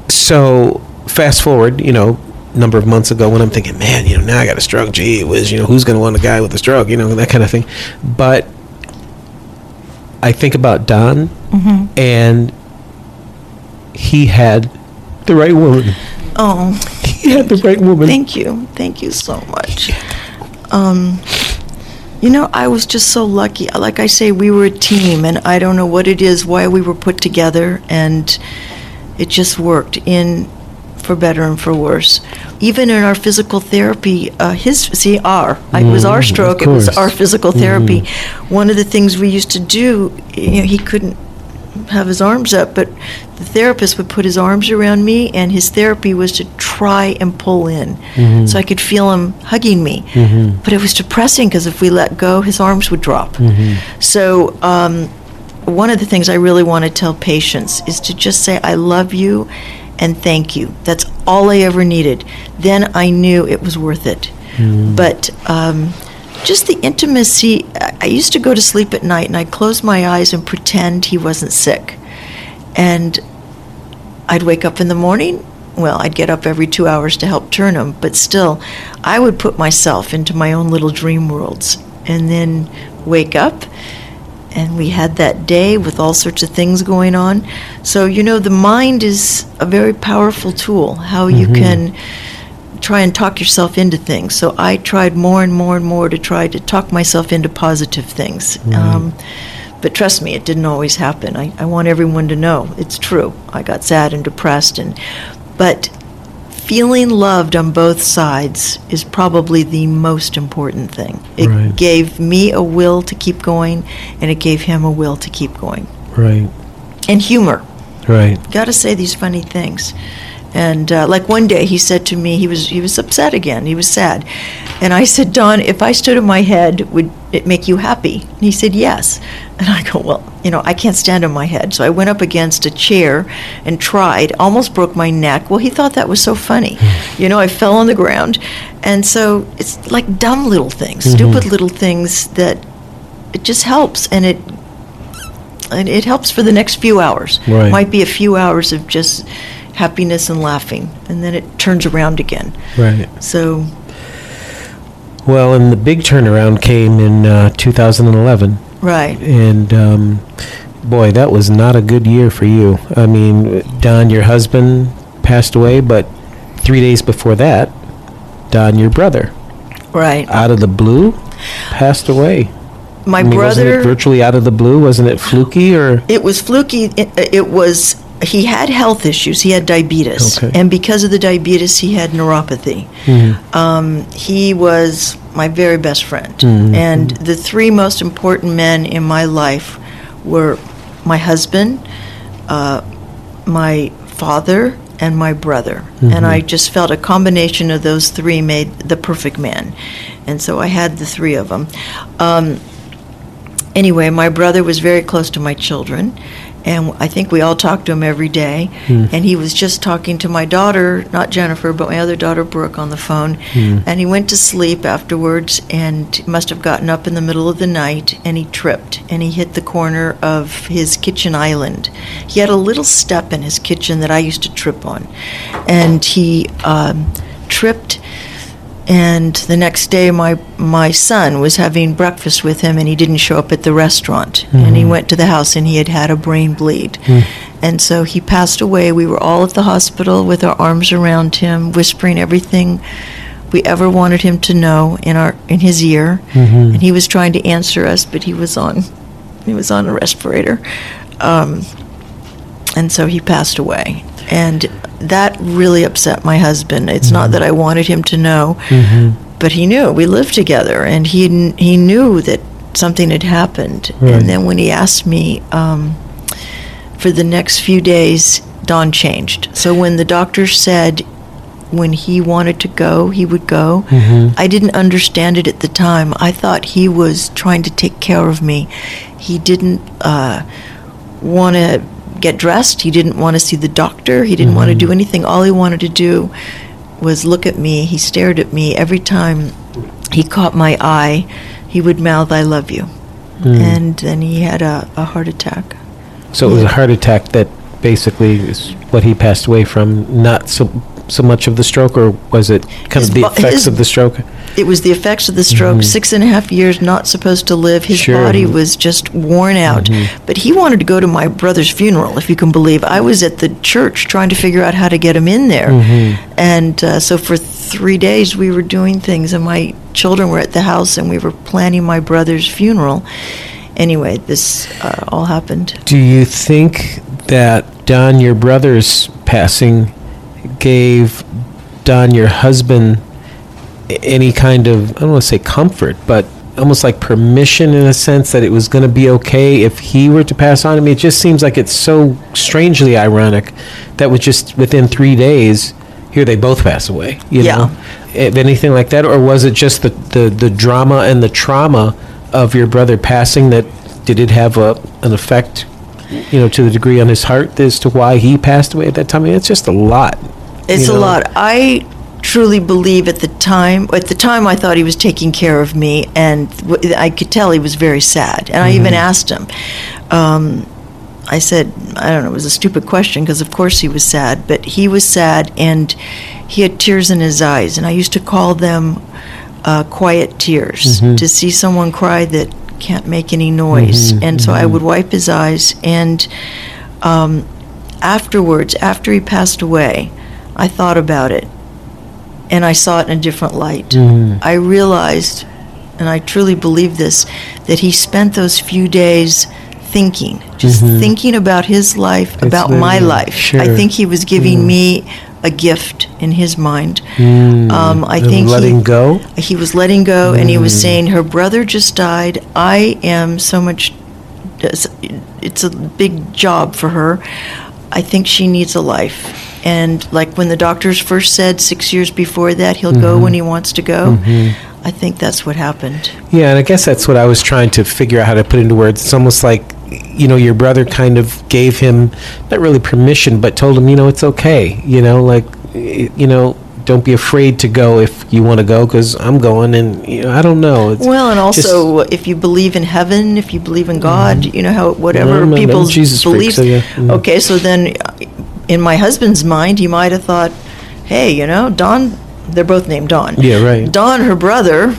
so fast forward you know number of months ago when i'm thinking man you know now i got a stroke. Gee whiz you know who's going to want a guy with a stroke? You know that kind of thing. But i think about don and he had the right woman. Oh, he had the right woman. Thank you. Thank you so much. Um, you know, I was just so lucky. Like I say, we were a team, and I don't know what it is, why we were put together, and it just worked in for better and for worse. Even in our physical therapy, uh, his see our it was our Mm, stroke. It was our physical therapy. One of the things we used to do, you know, he couldn't have his arms up, but the therapist would put his arms around me, and his therapy was to try and pull in, so I could feel him hugging me. But it was depressing because if we let go, his arms would drop. So. Um, one of the things I really want to tell patients is to just say, I love you and thank you. That's all I ever needed. Then I knew it was worth it. But um, just the intimacy, I used to go to sleep at night and I'd close my eyes and pretend he wasn't sick. And I'd wake up in the morning. Well, I'd get up every two hours to help turn him, but still, I would put myself into my own little dream worlds and then wake up and we had that day with all sorts of things going on. So, you know, the mind is a very powerful tool, how you mm-hmm. can try and talk yourself into things. So, I tried more and more and more to try to talk myself into positive things. Um, but trust me, it didn't always happen. I, I want everyone to know it's true. I got sad and depressed, and but feeling loved on both sides is probably the most important thing. It Right. gave me a will to keep going, and it gave him a will to keep going. right And humor. right Got to say these funny things. And uh, like one day, he said to me, he was he was upset again. He was sad, and I said, Don, if I stood on my head, would it make you happy? And he said, yes. And I go, well, you know, I can't stand on my head, so I went up against a chair and tried. Almost broke my neck. Well, he thought that was so funny. you know, I fell on the ground, and so it's like dumb little things, stupid little things that it just helps, and it and it helps for the next few hours. Right. Might be a few hours of just happiness and laughing, and then it turns around again. right So Well, and the big turnaround came in uh, 2011. Right. And um, boy, that was not a good year for you. I mean, Don, your husband, passed away, but three days before that, Don, your brother, Right. out of the blue, passed away. My I mean, wasn't it brother. virtually out of the blue? Wasn't it fluky or? It was fluky. It, it was. He had health issues. He had diabetes, Okay. and because of the diabetes, he had neuropathy. Mhm. Um, he was my very best friend, Mhm. and the three most important men in my life were my husband, uh, my father, and my brother. And Mhm. I just felt a combination of those three made the perfect man, and so I had the three of them. Um, anyway, my brother was very close to my children, and I think we all talked to him every day. Hmm. And he was just talking to my daughter, not Jennifer, but my other daughter, Brooke, on the phone. Hmm. And he went to sleep afterwards and must have gotten up in the middle of the night and he tripped and he hit the corner of his kitchen island. He had a little step in his kitchen that I used to trip on. And he um, tripped and the next day, my my son was having breakfast with him, and he didn't show up at the restaurant. And he Mhm. went to the house, and he had had a brain bleed. Mm. And so he passed away. We were all at the hospital with our arms around him, whispering everything we ever wanted him to know in our in his ear. Mhm. And he was trying to answer us, but he was on he was on a respirator. Um, and so he passed away. And that really upset my husband. It's not that I wanted him to know, Mhm. but he knew. We lived together, and he he knew that something had happened. Right. And then when he asked me um, for the next few days, Don changed. So when the doctor said when he wanted to go, he would go. Mhm. I didn't understand it at the time. I thought he was trying to take care of me. He didn't uh, want to get dressed. He didn't want to see the doctor. He didn't want to do anything. All he wanted to do was look at me. He stared at me every time he caught my eye. He would mouth, "I love you," Mm. and then he had a, a heart attack. So it was a heart attack that basically is what he passed away from. Not so so much of the stroke, or was it kind His of the effects his- of the stroke? It was the effects of the stroke. Mhm. Six and a half years, not supposed to live. His Sure. body was just worn out. Mhm. But he wanted to go to my brother's funeral, if you can believe. I was at the church trying to figure out how to get him in there. Mhm. And uh, so for three days, we were doing things, and my children were at the house, and we were planning my brother's funeral. Anyway, this uh, all happened. Do you think that Don, your brother's passing, gave Don, your husband, any kind of, I don't want to say comfort, but almost like permission in a sense that it was going to be okay if he were to pass on? I mean, it just seems like it's so strangely ironic that was just within three days, here they both pass away, you Yeah. know? If anything like that, or was it just the, the, the drama and the trauma of your brother passing that, did it have a, an effect you know, to the degree on his heart as to why he passed away at that time. I mean, it's just a lot. It's you a lot. I truly believe at the time, at the time I thought he was taking care of me, and I could tell he was very sad. And I even Mhm. asked him. Um, I said, I don't know, it was a stupid question because of course he was sad, but he was sad and he had tears in his eyes, and I used to call them uh, quiet tears Mhm. to see someone cry that can't make any noise. Mhm, And so I mhm. would wipe his eyes and um, afterwards, after he passed away, I thought about it and I saw it in a different light. Mhm. I realized, and I truly believe this, that he spent those few days thinking, just Mhm. thinking about his life, about my living, life. I think he was giving Mm. me a gift in his mind. Mm, Um, I of think letting he, go. he was letting go, and he was Mm. saying, "Her brother just died. I am so much. It's a big job for her. I think she needs a life." And like when the doctors first said six years before that he'll go Mhm. when he wants to go, Mhm. I think that's what happened. Yeah, and I guess that's what I was trying to figure out how to put into words. It's almost like, you know, your brother kind of gave him not really permission, but told him, you know, it's okay. You know, like, you know, don't be afraid to go if you want to go because I'm going, and you know, I don't know. It's Well, and also if you believe in heaven, if you believe in God, you know how whatever a people's Jesus beliefs. so yeah, mm. Okay, so then in my husband's mind, he might have thought, "Hey, you know, Don. They're both named Don. Yeah, right. Don, her brother,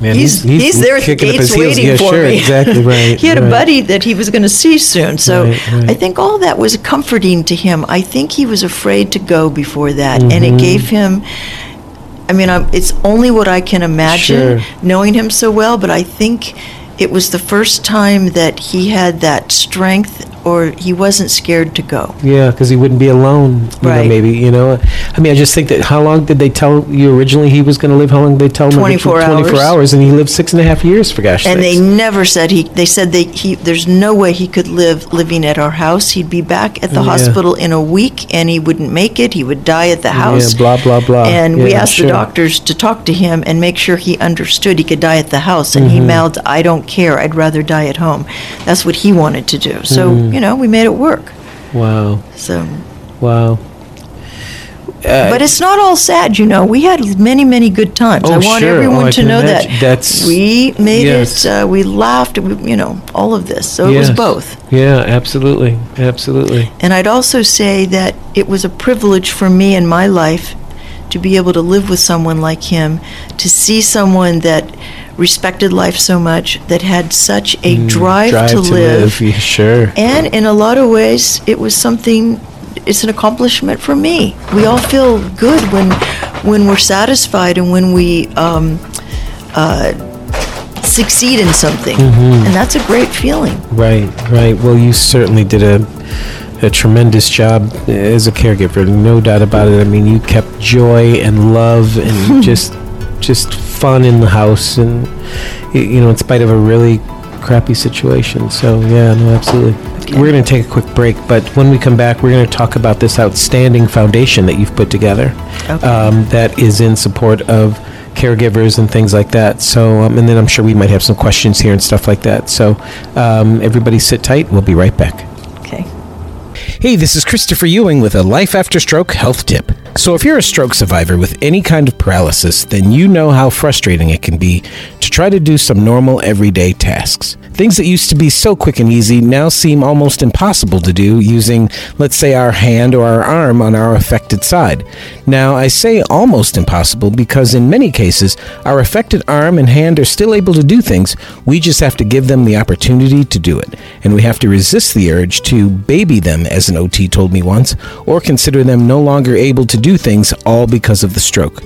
man, he's, he's, there at the gates waiting Yeah, for sure, me. exactly [laughs] right. he had a buddy that he was going to see soon. So Right, right. I think all that was comforting to him. I think he was afraid to go before that, and Mm-hmm. it gave him. I mean, I'm, it's only what I can imagine Sure. knowing him so well, but I think it was the first time that he had that strength or he wasn't scared to go. Yeah, because he wouldn't be alone. You know, Right. maybe you know. I mean, I just think that how long did they tell you originally he was going to live? How long did they tell him? 24 hours. Twenty-four hours. hours, and he lived six and a half years. For gosh And they never said he. They said they he. There's no way he could live living at our house. He'd be back at the Yeah. hospital in a week, and he wouldn't make it. He would die at the house. Yeah, blah blah blah. And we asked sure. the doctors to talk to him and make sure he understood he could die at the house. And Mm-hmm. he mouthed, "I don't care. I'd rather die at home." That's what he wanted to do. So Mm-hmm. You know, we made it work. Wow, So, wow. but it's not all sad. You know, we had many, many good times. Oh, I want sure. Oh, everyone I to know imagine. that That's- we made yes. it. Uh, we laughed. We, you know, all of this. So it was both. Yeah, absolutely, absolutely. And I'd also say that it was a privilege for me in my life to be able to live with someone like him, to see someone that respected life so much, that had such a drive, Mm, Drive to, live. [laughs] Yeah, sure. And in a lot of ways, it was something. It's an accomplishment for me. We all feel good when, when we're satisfied and when we um, uh, succeed in something, Mm-hmm. and that's a great feeling. Right, right. Well, you certainly did a a tremendous job as a caregiver, no doubt about it. I mean, you kept joy and love and [laughs] just just fun in the house, and you know, in spite of a really crappy situation. So yeah, no, absolutely. We're going to take a quick break, but when we come back, we're going to talk about this outstanding foundation that you've put together um, that is in support of caregivers and things like that. So, um, and then I'm sure we might have some questions here and stuff like that. So, um, everybody sit tight. We'll be right back. Okay. Hey, this is Christopher Ewing with a Life After Stroke health tip. So, if you're a stroke survivor with any kind of paralysis, then you know how frustrating it can be to try to do some normal everyday tasks. Things that used to be so quick and easy now seem almost impossible to do using, let's say, our hand or our arm on our affected side. Now, I say almost impossible because in many cases, our affected arm and hand are still able to do things. We just have to give them the opportunity to do it. And we have to resist the urge to baby them, as an OT told me once, or consider them no longer able to do things all because of the stroke.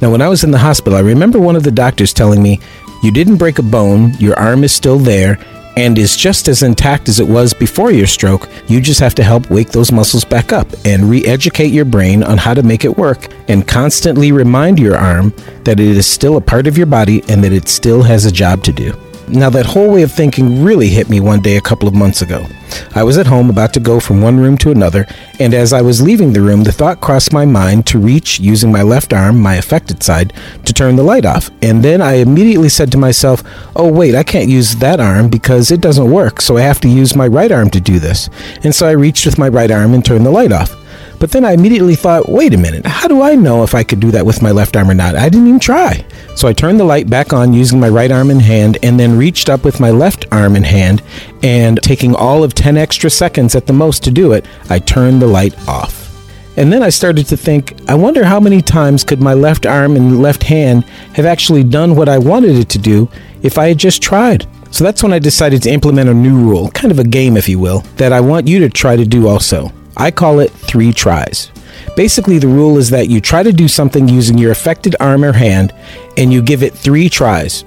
Now, when I was in the hospital, I remember one of the doctors telling me, You didn't break a bone, your arm is still there, and is just as intact as it was before your stroke. You just have to help wake those muscles back up and re educate your brain on how to make it work and constantly remind your arm that it is still a part of your body and that it still has a job to do. Now, that whole way of thinking really hit me one day a couple of months ago. I was at home about to go from one room to another, and as I was leaving the room, the thought crossed my mind to reach, using my left arm, my affected side, to turn the light off. And then I immediately said to myself, Oh, wait, I can't use that arm because it doesn't work, so I have to use my right arm to do this. And so I reached with my right arm and turned the light off. But then I immediately thought, wait a minute, how do I know if I could do that with my left arm or not? I didn't even try. So I turned the light back on using my right arm and hand, and then reached up with my left arm and hand, and taking all of 10 extra seconds at the most to do it, I turned the light off. And then I started to think, I wonder how many times could my left arm and left hand have actually done what I wanted it to do if I had just tried? So that's when I decided to implement a new rule, kind of a game, if you will, that I want you to try to do also. I call it three tries. Basically, the rule is that you try to do something using your affected arm or hand and you give it three tries.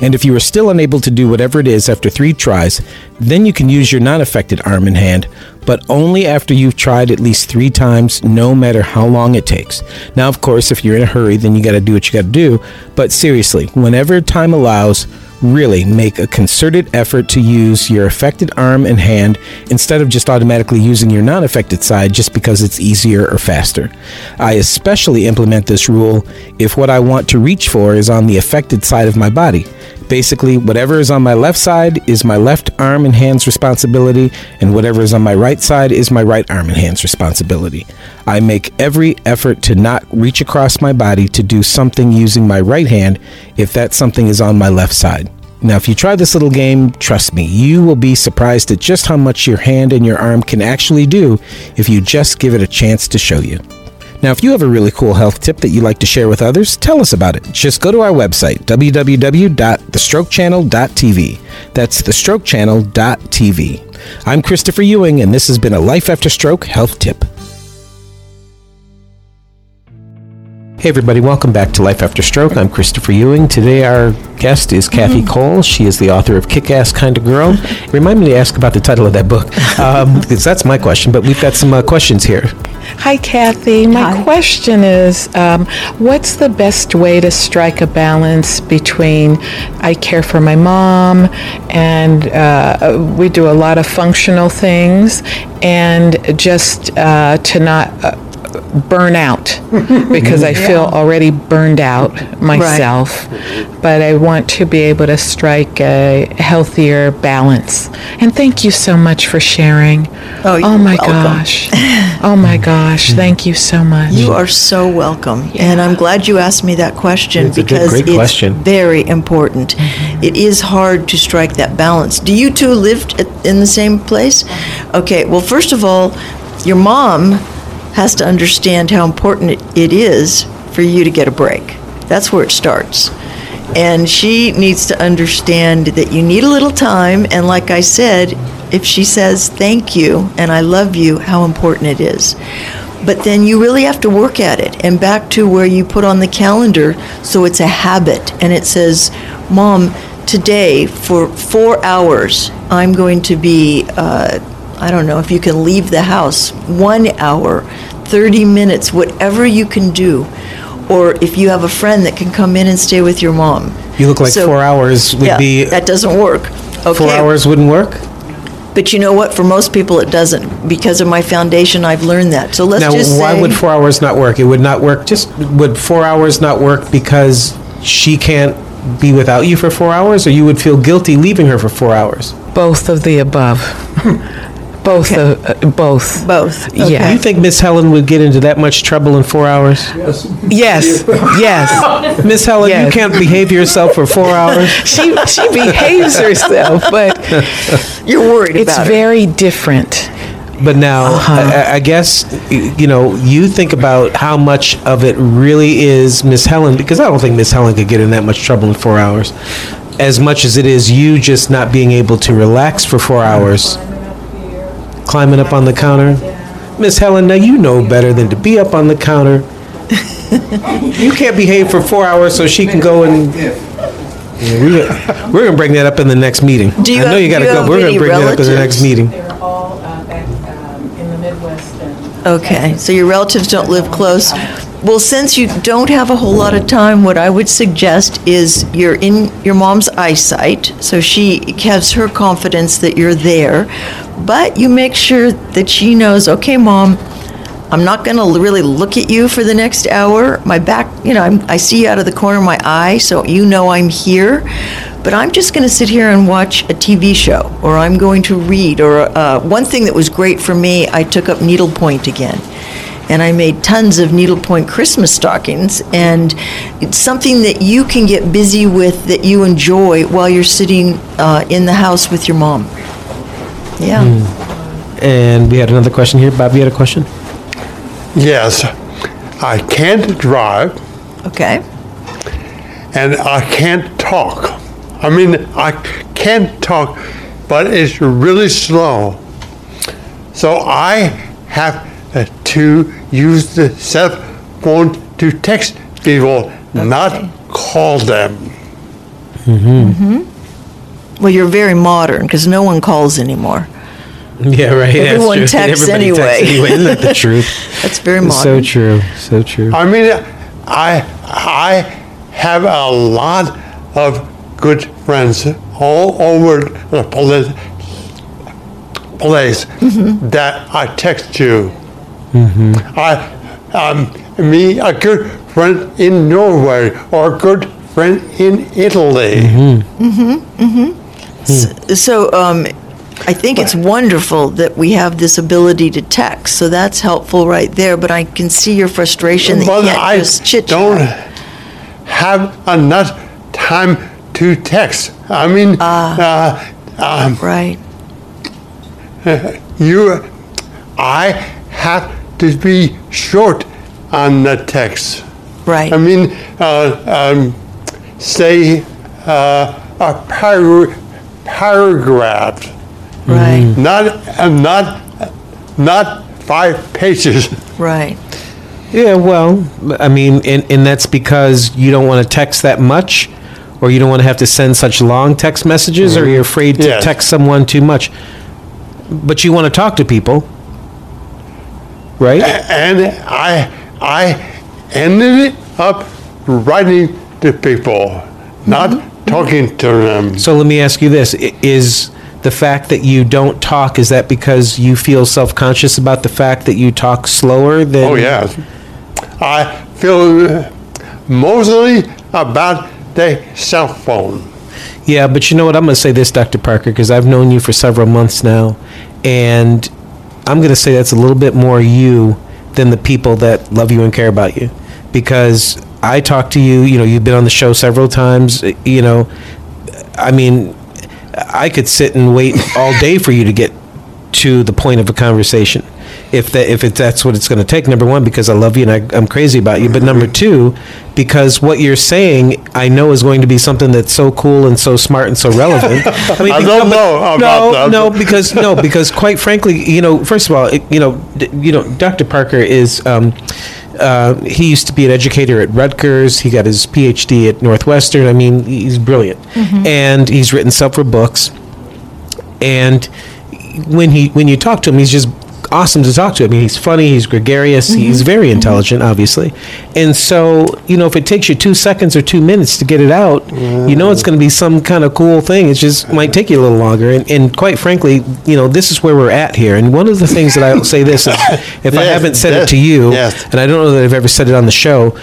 And if you are still unable to do whatever it is after three tries, then you can use your non affected arm and hand, but only after you've tried at least three times, no matter how long it takes. Now, of course, if you're in a hurry, then you got to do what you got to do. But seriously, whenever time allows, really make a concerted effort to use your affected arm and hand instead of just automatically using your non affected side just because it's easier or faster. I especially implement this rule if what I want to reach for is on the affected side of my body. Basically, whatever is on my left side is my left arm and hand's responsibility, and whatever is on my right side is my right arm and hand's responsibility. I make every effort to not reach across my body to do something using my right hand if that something is on my left side. Now, if you try this little game, trust me, you will be surprised at just how much your hand and your arm can actually do if you just give it a chance to show you. Now, if you have a really cool health tip that you'd like to share with others, tell us about it. Just go to our website, www.thestrokechannel.tv. That's thestrokechannel.tv. I'm Christopher Ewing, and this has been a Life After Stroke Health Tip. Hey, everybody, welcome back to Life After Stroke. I'm Christopher Ewing. Today, our guest is Kathi Koll. She is the author of Kick Ass Kind of Girl. Remind me to ask about the title of that book, um, [laughs] because that's my question, but we've got some uh, questions here. Hi, Kathi. My question is um, what's the best way to strike a balance between I care for my mom and uh, we do a lot of functional things and just uh, to not. Burn out because I feel already burned out myself, but I want to be able to strike a healthier balance. And thank you so much for sharing. Oh, you're oh, my welcome. gosh. Oh my [laughs] gosh. Thank you so much. You are so welcome. And I'm glad you asked me that question It's a good- because it's question. very important. Mm-hmm. It is hard to strike that balance. Do you two lived at, in the same place? Okay, well, first of all, your mom has to understand how important it, is for you to get a break. That's where it starts. And she needs to understand that you need a little time. And like I said, if she says thank you and I love you, how important it is. But then you really have to work at it. And back to where you put on the calendar so it's a habit and it says, Mom, today for four hours, I'm going to be, uh, I don't know if you can leave the house, one hour, 30 minutes, whatever you can do. Or if you have a friend that can come in and stay with your mom. You look like So- four hours would yeah, be. That doesn't work. Four hours wouldn't work? But you know what? For most people, it doesn't. Because of my foundation, I've learned that. So let's just. now, just why say. would four hours not work? It would not work. Just would four hours not work because she can't be without you for four hours, or you would feel guilty leaving her for four hours? Both of the above. [laughs] both of uh, both. Both. Yeah. You think Miss Helen would get into that much trouble in four hours? Yes. Yes. [laughs] Miss Helen, you can't behave yourself for four hours. [laughs] She she behaves herself, but [laughs] You're worried it's about it. very different. But now, Uh-huh. I, I guess you know you think about how much of it really is Miss Helen, because I don't think Miss Helen could get in that much trouble in four hours. As much as it is you just not being able to relax for four hours, climbing up on the counter. Miss Helen, now you know better than to be up on the counter. you can't behave for four hours so she can go and. Yeah, we, we're gonna bring that up in the next meeting. Do you I know have- you gotta do you go. have We're gonna any bring that up in the next relatives? meeting. They're all uh, back in the Midwest. And Okay, so your relatives don't live close. Well, since you don't have a whole lot of time, what I would suggest is you're in your mom's eyesight, so she has her confidence that you're there, but you make sure that she knows, okay, mom, I'm not going to really look at you for the next hour. My back, you know, I'm, I see you out of the corner of my eye, so you know I'm here. But I'm just going to sit here and watch a TV show, or I'm going to read. Or uh, one thing that was great for me, I took up needlepoint again. And I made tons of needlepoint Christmas stockings. And it's something that you can get busy with that you enjoy while you're sitting uh, in the house with your mom. Yeah. And we had another question here. Bob, you had a question? Yes, I can't drive Okay. and I can't talk. I mean, I can't talk, but it's really slow. So I have uh, to use the cell phone to text people, not call them. Mm-hmm. Mm-hmm. Well, you're very modern because no one calls anymore. [laughs] Yeah, right. that's Everyone true. [laughs] texts Everybody anyway. anyway. Isn't that the [laughs] truth? That's very modern. so true. So true. I mean, uh, I I have a lot of good friends all over the place, place that I text you. I um, me a good friend in Norway or a good friend in Italy. Mm-hmm. Mm-hmm. Mm-hmm. So um, I think it's wonderful that we have this ability to text. So that's helpful right there. But I can see your frustration that But you can't I just chit don't have enough time to text. I mean, uh, um, Right. [laughs] you, I have to be short on the text. Right. I mean, uh, um, say uh, a par- paragraph. Right. Not uh, not not five pages. Right. Yeah, well, I mean, and, and that's because you don't want to text that much, or you don't want to have to send such long text messages, or you're afraid to Yes. text someone too much. But you want to talk to people, right? and I I ended up writing to people, not mm-hmm. talking to them. So let me ask you this: Is the fact that you don't talk is that because you feel self-conscious about the fact that you talk slower than? Oh yes, I feel uh, mostly about the cell phone. Yeah, but you know what? I'm going to say this, Dr. Parker, because I've known you for several months now, and I'm going to say that's a little bit more you than the people that love you and care about you. Because I talk to you, you know, you've been on the show several times, you know, I mean, I could sit and wait all day for you to get to the point of a conversation. If that if it, that's what it's going to take, number one, because I love you and I, I'm crazy about you, but number two, because what you're saying, I know is going to be something that's so cool and so smart and so relevant. [laughs] I be- don't but- know about no, that. no, because no, because quite frankly, you know, first of all, it, you know, d- you know, Dr. Parker is. Um, uh, he used to be an educator at Rutgers. He got his PhD at Northwestern. I mean, he's brilliant, and he's written several books. And when he when you talk to him, he's just awesome to talk to. I mean, he's funny, he's gregarious, mm-hmm. he's very mm-hmm. intelligent, obviously. And so, you know, if it takes you two seconds or two minutes to get it out, you know it's mm. going to be some kind of cool thing. It just might take you a little longer. And, and quite frankly, you know, this is where we're at here. And one of the things that I'll say this is, if I haven't said yes, it to you, yes. and I don't know that I've ever said it on the show.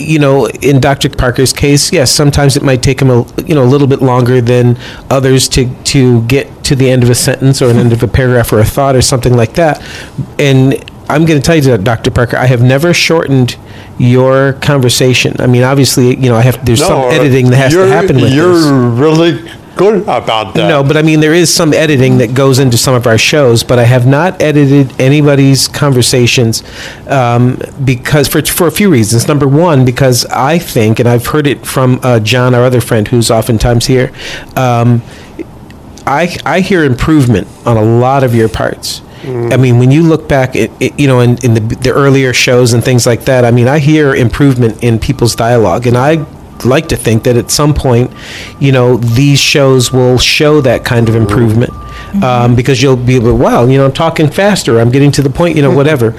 You know, in Dr. Parker's case, yes, sometimes it might take him a you know a little bit longer than others to to get to the end of a sentence or an end of a paragraph or a thought or something like that. And I'm going to tell you, Dr. Parker, I have never shortened your conversation. I mean, obviously, you know, I have there's some uh, editing that has to happen with You're this. really good about that. No, but I mean, there is some editing that goes into some of our shows, but I have not edited anybody's conversations um, because for, for a few reasons. Number one, because I think, and I've heard it from uh, John, our other friend who's oftentimes here, um, I, I hear improvement on a lot of your parts. I mean, when you look back, it, you know, in, in the, the earlier shows and things like that, I mean, I hear improvement in people's dialogue, and I like to think that at some point, you know, these shows will show that kind of improvement. Um, because you'll be able, to, wow, you know, I'm talking faster. I'm getting to the point, you know, whatever.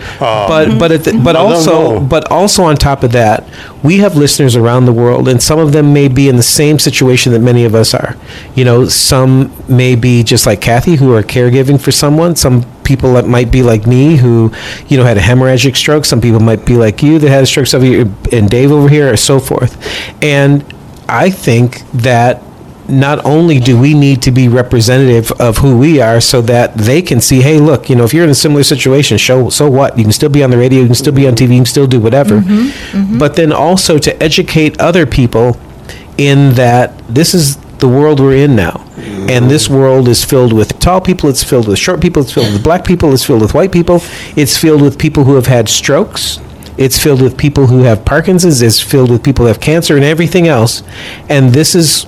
but but at the, but also but also on top of that, we have listeners around the world, and some of them may be in the same situation that many of us are. You know, some may be just like Kathi, who are caregiving for someone. Some people that might be like me, who you know had a hemorrhagic stroke. Some people might be like you that had a stroke. Some of you, and Dave over here, or so forth. And I think that not only do we need to be representative of who we are so that they can see, hey, look, you know, if you're in a similar situation, show so what? You can still be on the radio, you can still be on TV, you can still do whatever. Mm-hmm. Mm-hmm. But then also to educate other people in that this is the world we're in now. And this world is filled with tall people, it's filled with short people, it's filled with black people, it's filled with white people, it's filled with people who have had strokes, it's filled with people who have Parkinson's, it's filled with people who have cancer and everything else. And this is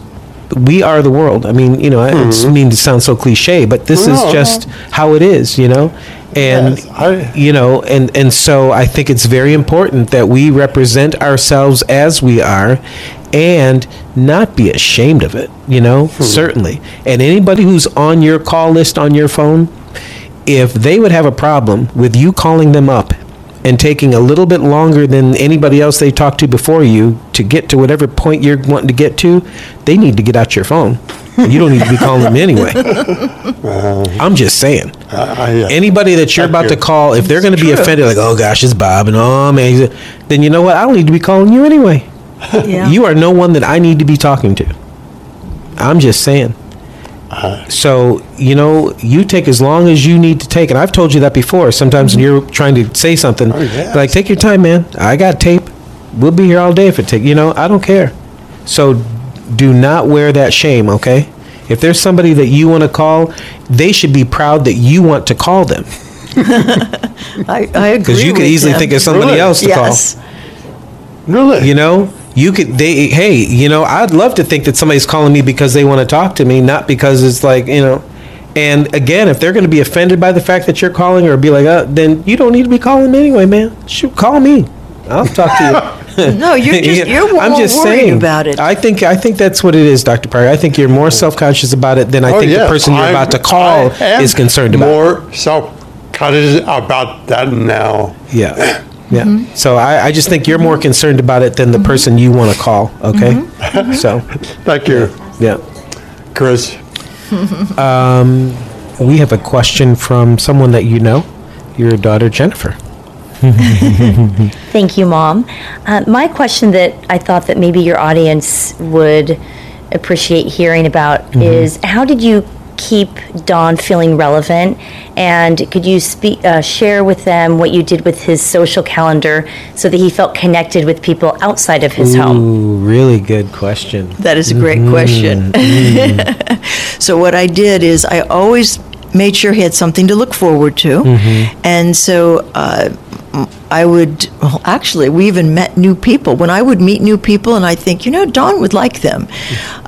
we are the world. I mean, you know, I mm-hmm. don't mean to sound so cliche, but this No. is just how it is, you know. And Yes, I- you know, and and so I think it's very important that we represent ourselves as we are and not be ashamed of it, you know? Hmm. Certainly. And anybody who's on your call list on your phone, if they would have a problem with you calling them up and taking a little bit longer than anybody else they talked to before you to get to whatever point you're wanting to get to, they need to get out your phone. You don't need to be calling them anyway. Uh-huh. I'm just saying. Uh, uh, I, Anybody that you're about to call, if they're going to be offended, like, oh gosh, it's Bob, and oh man, then you know what? I don't need to be calling you anyway. Yeah. You are no one that I need to be talking to. I'm just saying. Uh-huh. So, you know, you take as long as you need to take. And I've told you that before. Sometimes when mm-hmm. you're trying to say something, oh, yes. like, take your time, man. I got tape. We'll be here all day if it take, you know, I don't care. So do not wear that shame, okay? If there's somebody that you want to call, they should be proud that you want to call them. [laughs] I, I agree. Because you could easily him. think of somebody Really? else to Yes. call. Really? You know, you could they hey, you know, I'd love to think that somebody's calling me because they want to talk to me, not because it's like you know. And again, if they're going to be offended by the fact that you're calling or be like, uh, then you don't need to be calling me anyway, man. Shoot, call me. I'll talk to you. [laughs] No, you're just [laughs] you're I'm just worried saying about it. I think I think that's what it is, Dr. Pryor. I think you're more self-conscious about it than I Oh, think yes, the person you're I'm- about to call is concerned about. More self-conscious about that now. Yeah. Yeah. Mm-hmm. So I, I just think you're more concerned about it than the person you want to call. Okay. Mm-hmm. [laughs] So Thank you, yeah. Chris. Um, we have a question from someone that you know, your daughter Jennifer. Thank you, Mom. Uh, my question that I thought that maybe your audience would appreciate hearing about Mhm. is how did you keep Don feeling relevant? And could you speak, uh, share with them what you did with his social calendar so that he felt connected with people outside of his home? Ooh, really good question. That is a great Mhm, question. mhm. [laughs] so what I did is I always made sure he had something to look forward to, Mhm. and so. Uh, I would, well, actually, we even met new people. When I would meet new people and I think, you know, Don would like them,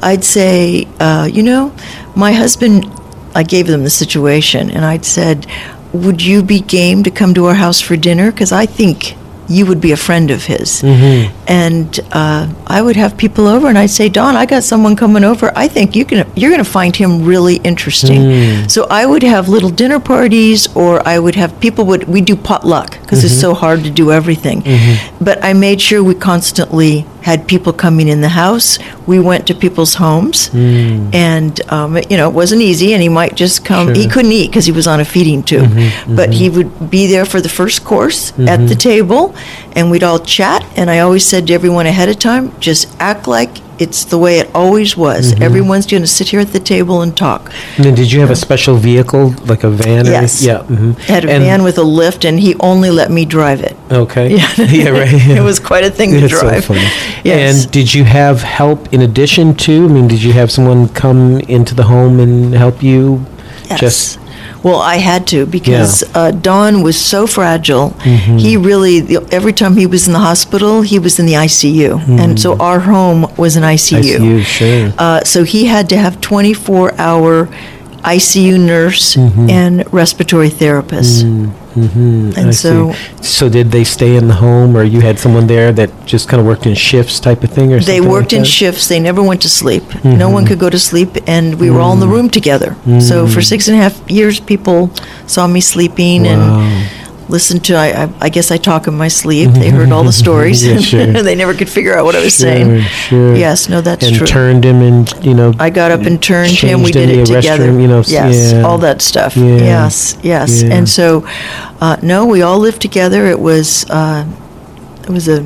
I'd say, uh, you know, my husband, I gave them the situation and I'd said, would you be game to come to our house for dinner? Because I think you would be a friend of his. Mhm. And uh, I would have people over, and I'd say, Don, I got someone coming over. I think you can. You're going to find him really interesting. Mm. So I would have little dinner parties, or I would have people would we do potluck because it's Mhm. so hard to do everything. Mhm. But I made sure we constantly had people coming in the house. We went to people's homes, Mm. and um, you know it wasn't easy. And he might just come. He couldn't eat because he was on a feeding tube, Mhm, but mhm. he would be there for the first course Mhm. at the table, and we'd all chat. And I always said to everyone ahead of time, just act like it's the way it always was. Mhm. Everyone's going to sit here at the table and talk. And then did you have a special vehicle, like a van? Or Yes. Yeah. hmm I had a and, van with a lift, and he only let me drive it. Okay. [laughs] Yeah. [laughs] yeah, right. [laughs] It was quite a thing to It's so drive. funny. Yes. And did you have help in addition to? I mean, did you have someone come into the home and help you? Yes. Just Well, I had to because uh, Don was so fragile. Mhm. He really, the, every time he was in the hospital, he was in the ICU. And so our home was an ICU. ICU, sure. Uh, so he had to have 24 hour ICU nurse Mhm. and respiratory therapist. hmm And I so- see. so did they stay in the home, or you had someone there that just kind of worked in shifts, type of thing, or They worked like in shifts. They never went to sleep. No one Mhm. could go to sleep, and we were all in the room together. So for six and a half years, people saw me sleeping Wow. and listened to. I, I, I guess I talk in my sleep. They heard all the [laughs] stories. Yeah, sure. [laughs] they never could figure out what I was Sure, saying. Sure. Yes, no, that's true. and true. turned him, and you know. I got up and turned him. We did it together. you know, yes, yeah. all that stuff. Yeah. Yes, yes. And so, uh, no, we all lived together. It was, uh, it was a.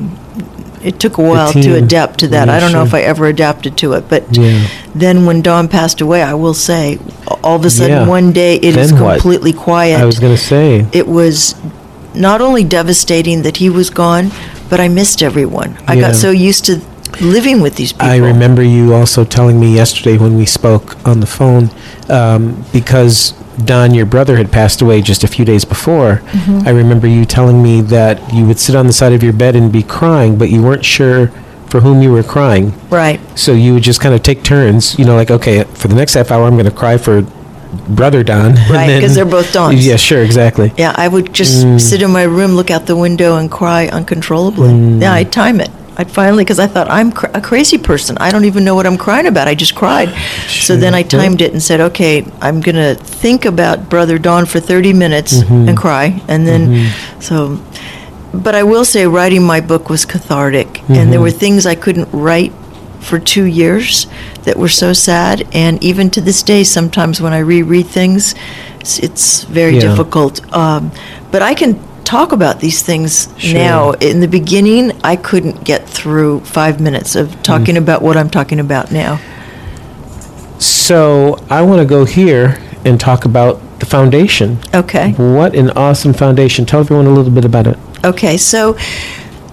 It took a while to adapt to that. Yeah, I don't know if. I ever adapted to it, but Yeah. then when Don passed away, I will say, all of a sudden Yeah. one day it is Then what? completely quiet. I was going to say. it was not only devastating that he was gone, but I missed everyone. I got so used to living with these people. I remember you also telling me yesterday when we spoke on the phone, um, because Don, your brother, had passed away just a few days before. Mhm. I remember you telling me that you would sit on the side of your bed and be crying, but you weren't sure for whom you were crying. Right. So you would just kind of take turns, you know, like, okay, for the next half hour, I'm going to cry for brother Don. [laughs] Right, because they're both Dons. Yeah, sure, exactly. Yeah, I would just Mm. sit in my room, look out the window, and cry uncontrollably. Mm. Yeah, I'd time it. I'd finally, because I thought I'm cr- a crazy person. I don't even know what I'm crying about. I just cried. So then I timed it and said, okay, I'm going to think about Brother Don for 30 minutes Mhm. and cry. And then, Mhm. so, but I will say, writing my book was cathartic. And there Mhm. were things I couldn't write for two years that were so sad. And even to this day, sometimes when I reread things, it's, it's very Yeah. difficult. Um, but I can talk about these things Sure. now. In the beginning, I couldn't get through five minutes of talking Mm. about what I'm talking about now. So I want to go here and talk about the foundation. Okay. What an awesome foundation. Tell everyone a little bit about it. Okay, so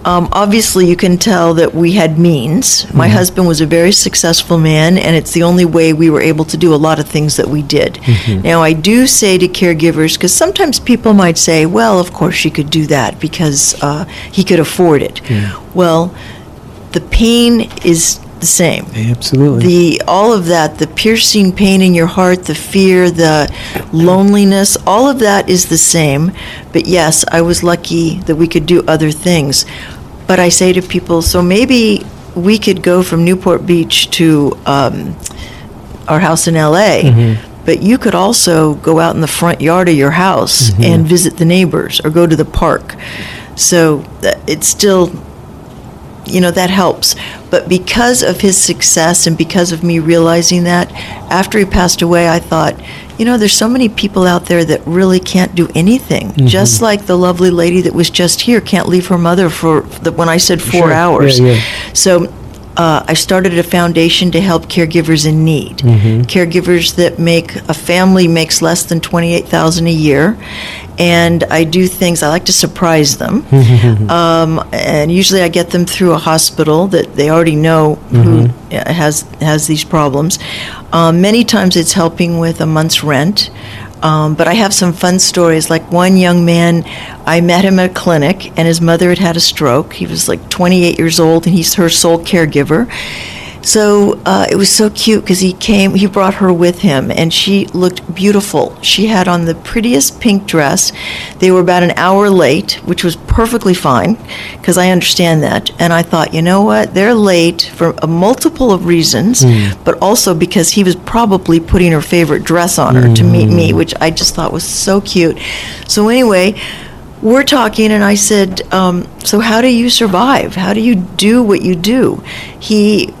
um, obviously, you can tell that we had means. My Mhm. husband was a very successful man, and it's the only way we were able to do a lot of things that we did. Mhm. Now, I do say to caregivers, because sometimes people might say, well, of course she could do that because uh, he could afford it. Well, the pain is the same. Absolutely. The all of that, the piercing pain in your heart, the fear, the loneliness, all of that is the same. But yes, I was lucky that we could do other things. But I say to people, so maybe we could go from Newport Beach to um, our house in LA. Mhm. But you could also go out in the front yard of your house Mhm. and visit the neighbors or go to the park. So it's still you know that helps but because of his success and because of me realizing that after he passed away i thought you know there's so many people out there that really can't do anything Mhm. just like the lovely lady that was just here can't leave her mother for the, when i said four Sure. hours Yeah, yeah. so uh, I started a foundation to help caregivers in need. Mhm. Caregivers that make a family makes less than twenty-eight thousand a year, and I do things. I like to surprise them, [laughs] um, and usually I get them through a hospital that they already know who uh, has has these problems. Um, many times it's helping with a month's rent. Um, but I have some fun stories. Like one young man, I met him at a clinic, and his mother had had a stroke. He was like 28 years old, and he's her sole caregiver. So uh, it was so cute because he came, he brought her with him, and she looked beautiful. She had on the prettiest pink dress. They were about an hour late, which was perfectly fine because I understand that. And I thought, you know what? They're late for a multiple of reasons, Mm. but also because he was probably putting her favorite dress on her to meet me, which I just thought was so cute. So, anyway, we're talking, and I said, um, So, how do you survive? How do you do what you do? He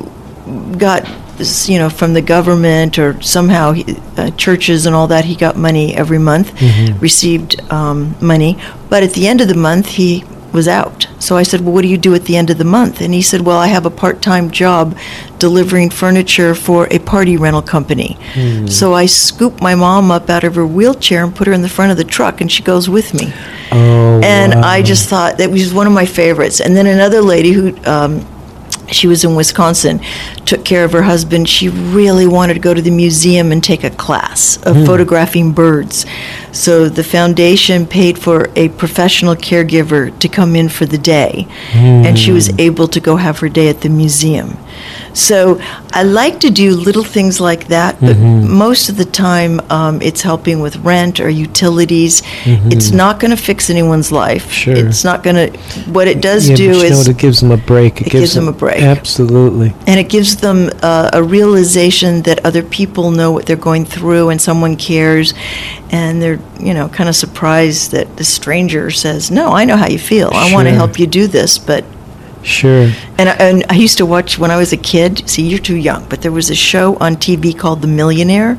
got this, you know from the government or somehow he, uh, churches and all that he got money every month Mhm. received um, money but at the end of the month he was out so i said well what do you do at the end of the month and he said well i have a part-time job delivering furniture for a party rental company Hmm. so i scooped my mom up out of her wheelchair and put her in the front of the truck and she goes with me Oh, and wow. I just thought that was one of my favorites. And then another lady who, um, she was in Wisconsin, took care of her husband. She really wanted to go to the museum and take a class of Hmm. photographing birds. So the foundation paid for a professional caregiver to come in for the day, and she was Hmm. able to go have her day at the museum. So I like to do little things like that, but Mhm. most of the time um, it's helping with rent or utilities. Mhm. It's not going to fix anyone's life. Sure. It's not going to. What it does yeah, do but you know is it gives them a break. It, it gives them a break. Absolutely. and it gives them uh, a realization that other people know what they're going through and someone cares and they're you know kind of surprised that the stranger says no i know how you feel i want to help you do this but Sure. and I, and I used to watch when I was a kid. See, you're too young, but there was a show on TV called The Millionaire,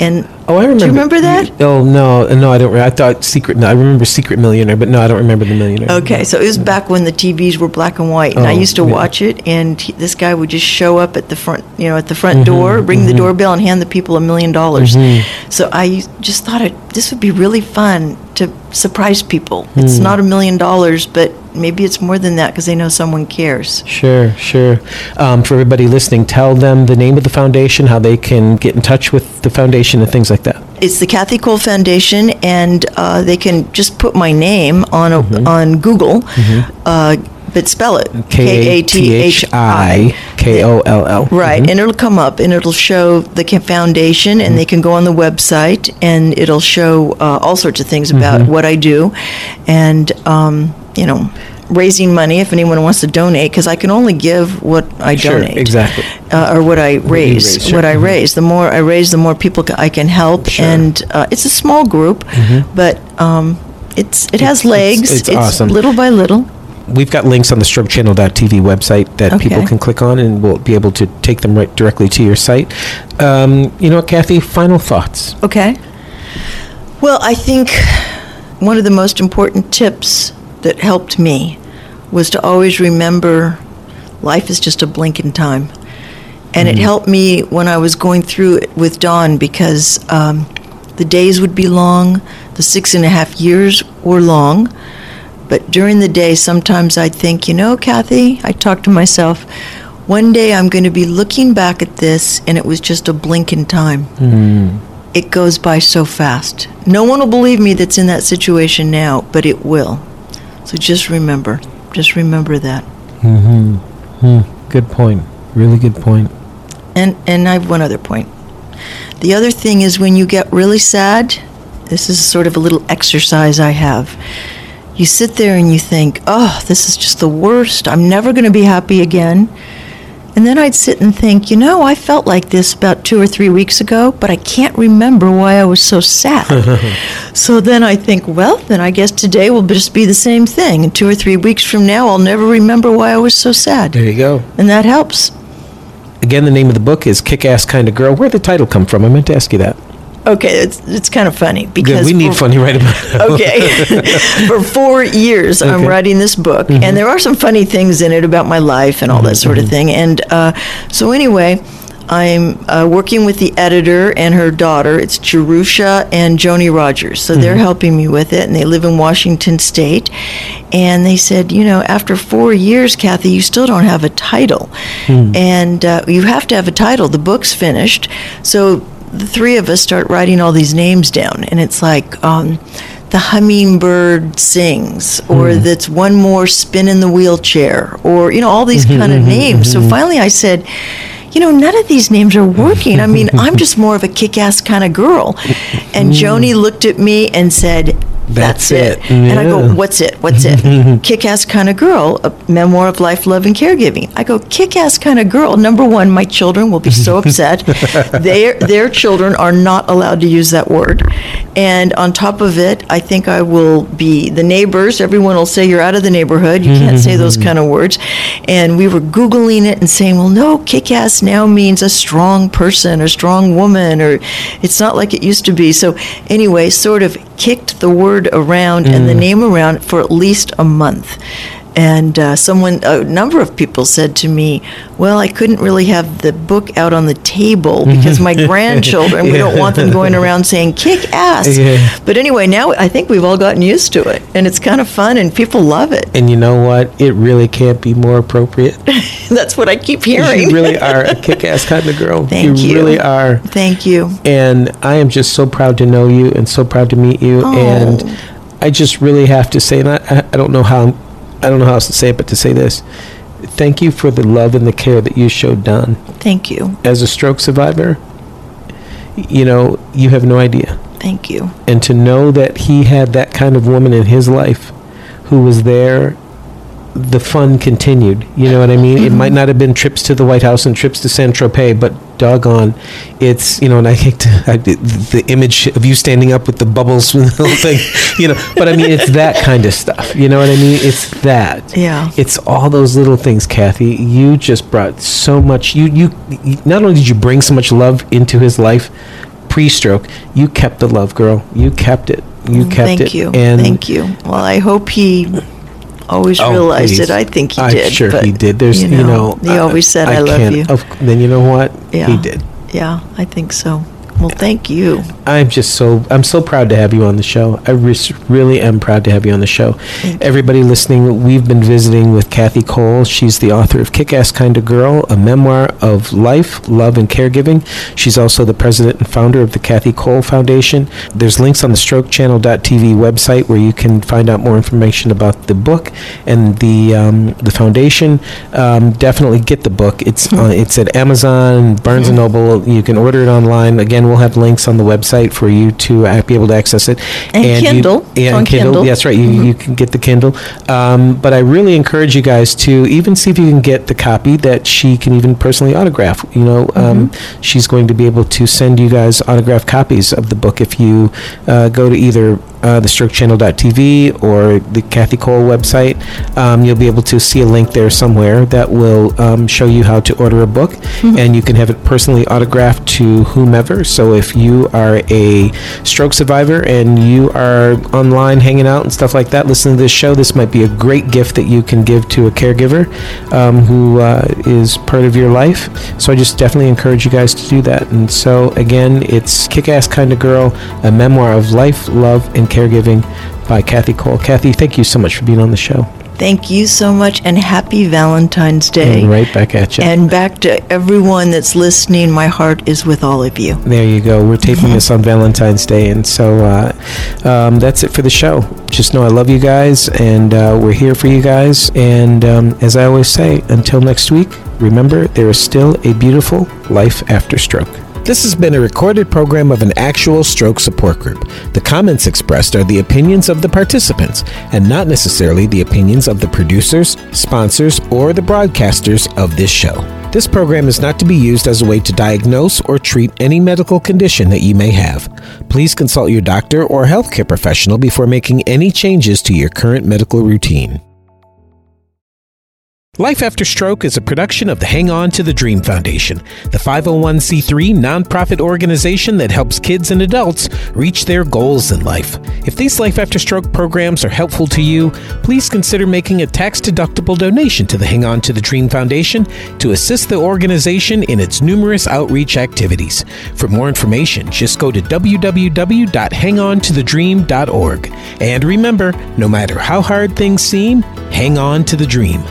and Oh, I remember. Do you remember that? Oh no, no, I don't. I thought Secret. No, I remember Secret Millionaire, but no, I don't remember the Millionaire. Okay, so it was back when the TVs were black and white, and I Oh, used to yeah. watch it. And he, this guy would just show up at the front, you know, at the front Mhm, door, ring the mhm. doorbell, and hand the people a million dollars. Mhm. So I just thought it, this would be really fun to surprise people. It's Hmm. not a million dollars, but maybe it's more than that because they know someone cares. Sure, sure. Um, for everybody listening, tell them the name of the foundation, how they can get in touch with the foundation, and things like that. It's the Kathi Koll Foundation, and uh, they can just put my name on a, on Google, uh, but spell it K A T H I K O L L. Right, and it'll come up and it'll show the ca- foundation, and they can go on the website and it'll show uh, all sorts of things about Mhm. what I do, and um, you know, raising money if anyone wants to donate, because I can only give what I Sure, donate exactly. uh, or what I raise. raise, sure. What I raise, the more I raise, the more people ca- I can help, Sure. and uh, it's a small group, but um, it's it has legs. it's awesome. little by little. We've got links on the strokechannel.tv website that people can click on, and we'll be able to take them right directly to your site. Um, you know what, Kathi? Final thoughts. Okay. Well, I think one of the most important tips that helped me was to always remember life is just a blink in time. And it Mhm. helped me when I was going through it with Don because um, the days would be long, the six and a half years were long, But during the day, sometimes I think, you know, Kathi, I talk to myself, one day I'm going to be looking back at this and it was just a blink in time. Mm. It goes by so fast. No one will believe me that's in that situation now, but it will. So just remember, just remember that. Mm-hmm. Hmm. Good point. Really good point. And and I have one other point. The other thing is when you get really sad, this is sort of a little exercise I have. You sit there and you think, "Oh, this is just the worst. I'm never going to be happy again." And then I'd sit and think, you know, I felt like this about two or three weeks ago, but I can't remember why I was so sad. [laughs] so then I think, well, then I guess today will just be the same thing. And two or three weeks from now, I'll never remember why I was so sad. There you go. And that helps. Again, the name of the book is Kick Ass Kind of Girl. Where'd the title come from? I meant to ask you that. Okay, it's it's kind of funny Good. because We need for- funny right about okay. [laughs] For four years, I'm writing this book, Mhm. and there are some funny things in it about my life and all that sort of Mhm. thing. And uh, so, anyway, I'm uh, working with the editor and her daughter. It's Jerusha and Joni Rogers. So they're Mhm. helping me with it, and they live in Washington State. And they said, you know, after four years, Kathi, you still don't have a title Hmm. and uh, you have to have a title. The book's finished, so the three of us start writing all these names down, and it's like um, the hummingbird sings, or Hmm. that's one more spin in the wheelchair, or you know all these kind of Mhm, names. So mhm. finally, I said. You know, none of these names are working. I mean, I'm [laughs] just more of a kick ass kind of girl. And Joni looked at me and said, That's, That's it. it. And I go, What's it? What's it? [laughs] kick ass kind of girl, a memoir of life, love, and caregiving. I go, kick ass kind of girl. Number one, my children will be so upset. [laughs] their, their children are not allowed to use that word. And on top of it, I think I will be the neighbors. Everyone will say, You're out of the neighborhood. You can't say those [laughs] kind of words. And we were Googling it and saying, Well, no, kick ass now means a strong person or strong woman, or it's not like it used to be. So, anyway, sort of kicked the word around and the Mm. name around for at least a month. And uh, someone, a number of people said to me, Well, I couldn't really have the book out on the table because my [laughs] grandchildren, we don't want them going around saying, kick ass. Yeah. But anyway, now I think we've all gotten used to it. And it's kind of fun and people love it. And you know what? It really can't be more appropriate. [laughs] That's what I keep hearing. You really are a kick-ass kind of girl. Thank you. You really are. Thank you. And I am just so proud to know you and so proud to meet you. Oh. And I just really have to say, and I, I- I don't know how, I don't know how else to say it, but to say this, thank you for the love and the care that you showed Don. Thank you. As a stroke survivor, you know, you have no idea. Thank you. And to know that he had that kind of woman in his life who was there, the fun continued. You know what I mean? It might mm-hmm. not have been trips to the White House and trips to San Tropez, but doggone, it's you know. And I hate to, I, the, image of you standing up with the bubbles and the whole thing, [laughs] you know. But I mean, it's that kind of stuff. You know what I mean? It's that. Yeah. It's all those little things, Kathi. You just brought so much. You you you- not only did you bring so much love into his life pre-stroke, you kept the love, girl. You kept it. You mm, kept Thank it. Thank you. And Thank you. Well, I hope he always Oh, realized please. it. I think he I'm did. sure but, he did. There's, you know, he always said, "I, love you." Of, then you know what? Yeah. He did. Yeah, I think so. Well, thank you. I'm just so I'm so proud to have you on the show. I res- really am proud to have you on the show. Everybody listening, we've been visiting with Kathi Koll. She's the author of Kick-Ass Kind of Girl, a memoir of life, love, and caregiving. She's also the president and founder of the Kathi Koll Foundation. There's links on the StrokeChannel.tv website where you can find out more information about the book and the um, the foundation. Um, definitely get the book. It's on, it's at Amazon, Barnes and Noble. You can order it online. Again, we'll have links on the website for you to uh, be able to access it. And you- Kindle. On and Kindle. Kindle. That's right. You, you can get the Kindle. Um, but I really encourage you guys to even see if you can get the copy that she can even personally autograph. You know, um, she's going to be able to send you guys autographed copies of the book if you uh, go to either uh, the strokechannel.tv or the Kathi Koll website. Um, you'll be able to see a link there somewhere that will um, show you how to order a book, and you can have it personally autographed to whomever. So if you are a stroke survivor and you are online hanging out and stuff like that, listening to this show, this might be a great gift that you can give to a caregiver um, who uh, is part of your life. So I just definitely encourage you guys to do that. And so again, it's Kick Ass Kind of Girl, a memoir of life, love, and caregiving by Kathi Koll. Kathi, thank you so much for being on the show. Thank you so much and happy Valentine's Day. And right back at you. And back to everyone that's listening, my heart is with all of you. There you go. We're taping this on Valentine's Day, and so uh, um, that's it for the show. Just know I love you guys, and uh, we're here for you guys. And um, as I always say, until next week, remember there is still a beautiful life after stroke. This has been a recorded program of an actual stroke support group. The comments expressed are the opinions of the participants and not necessarily the opinions of the producers, sponsors, or the broadcasters of this show. This program is not to be used as a way to diagnose or treat any medical condition that you may have. Please consult your doctor or healthcare professional before making any changes to your current medical routine. Life After Stroke is a production of the Hang On to the Dream Foundation, the 501c3 nonprofit organization that helps kids and adults reach their goals in life. If these Life After Stroke programs are helpful to you, please consider making a tax deductible donation to the Hang On to the Dream Foundation to assist the organization in its numerous outreach activities. For more information, just go to www.hangontothedream.org. And remember, no matter how hard things seem, hang on to the dream.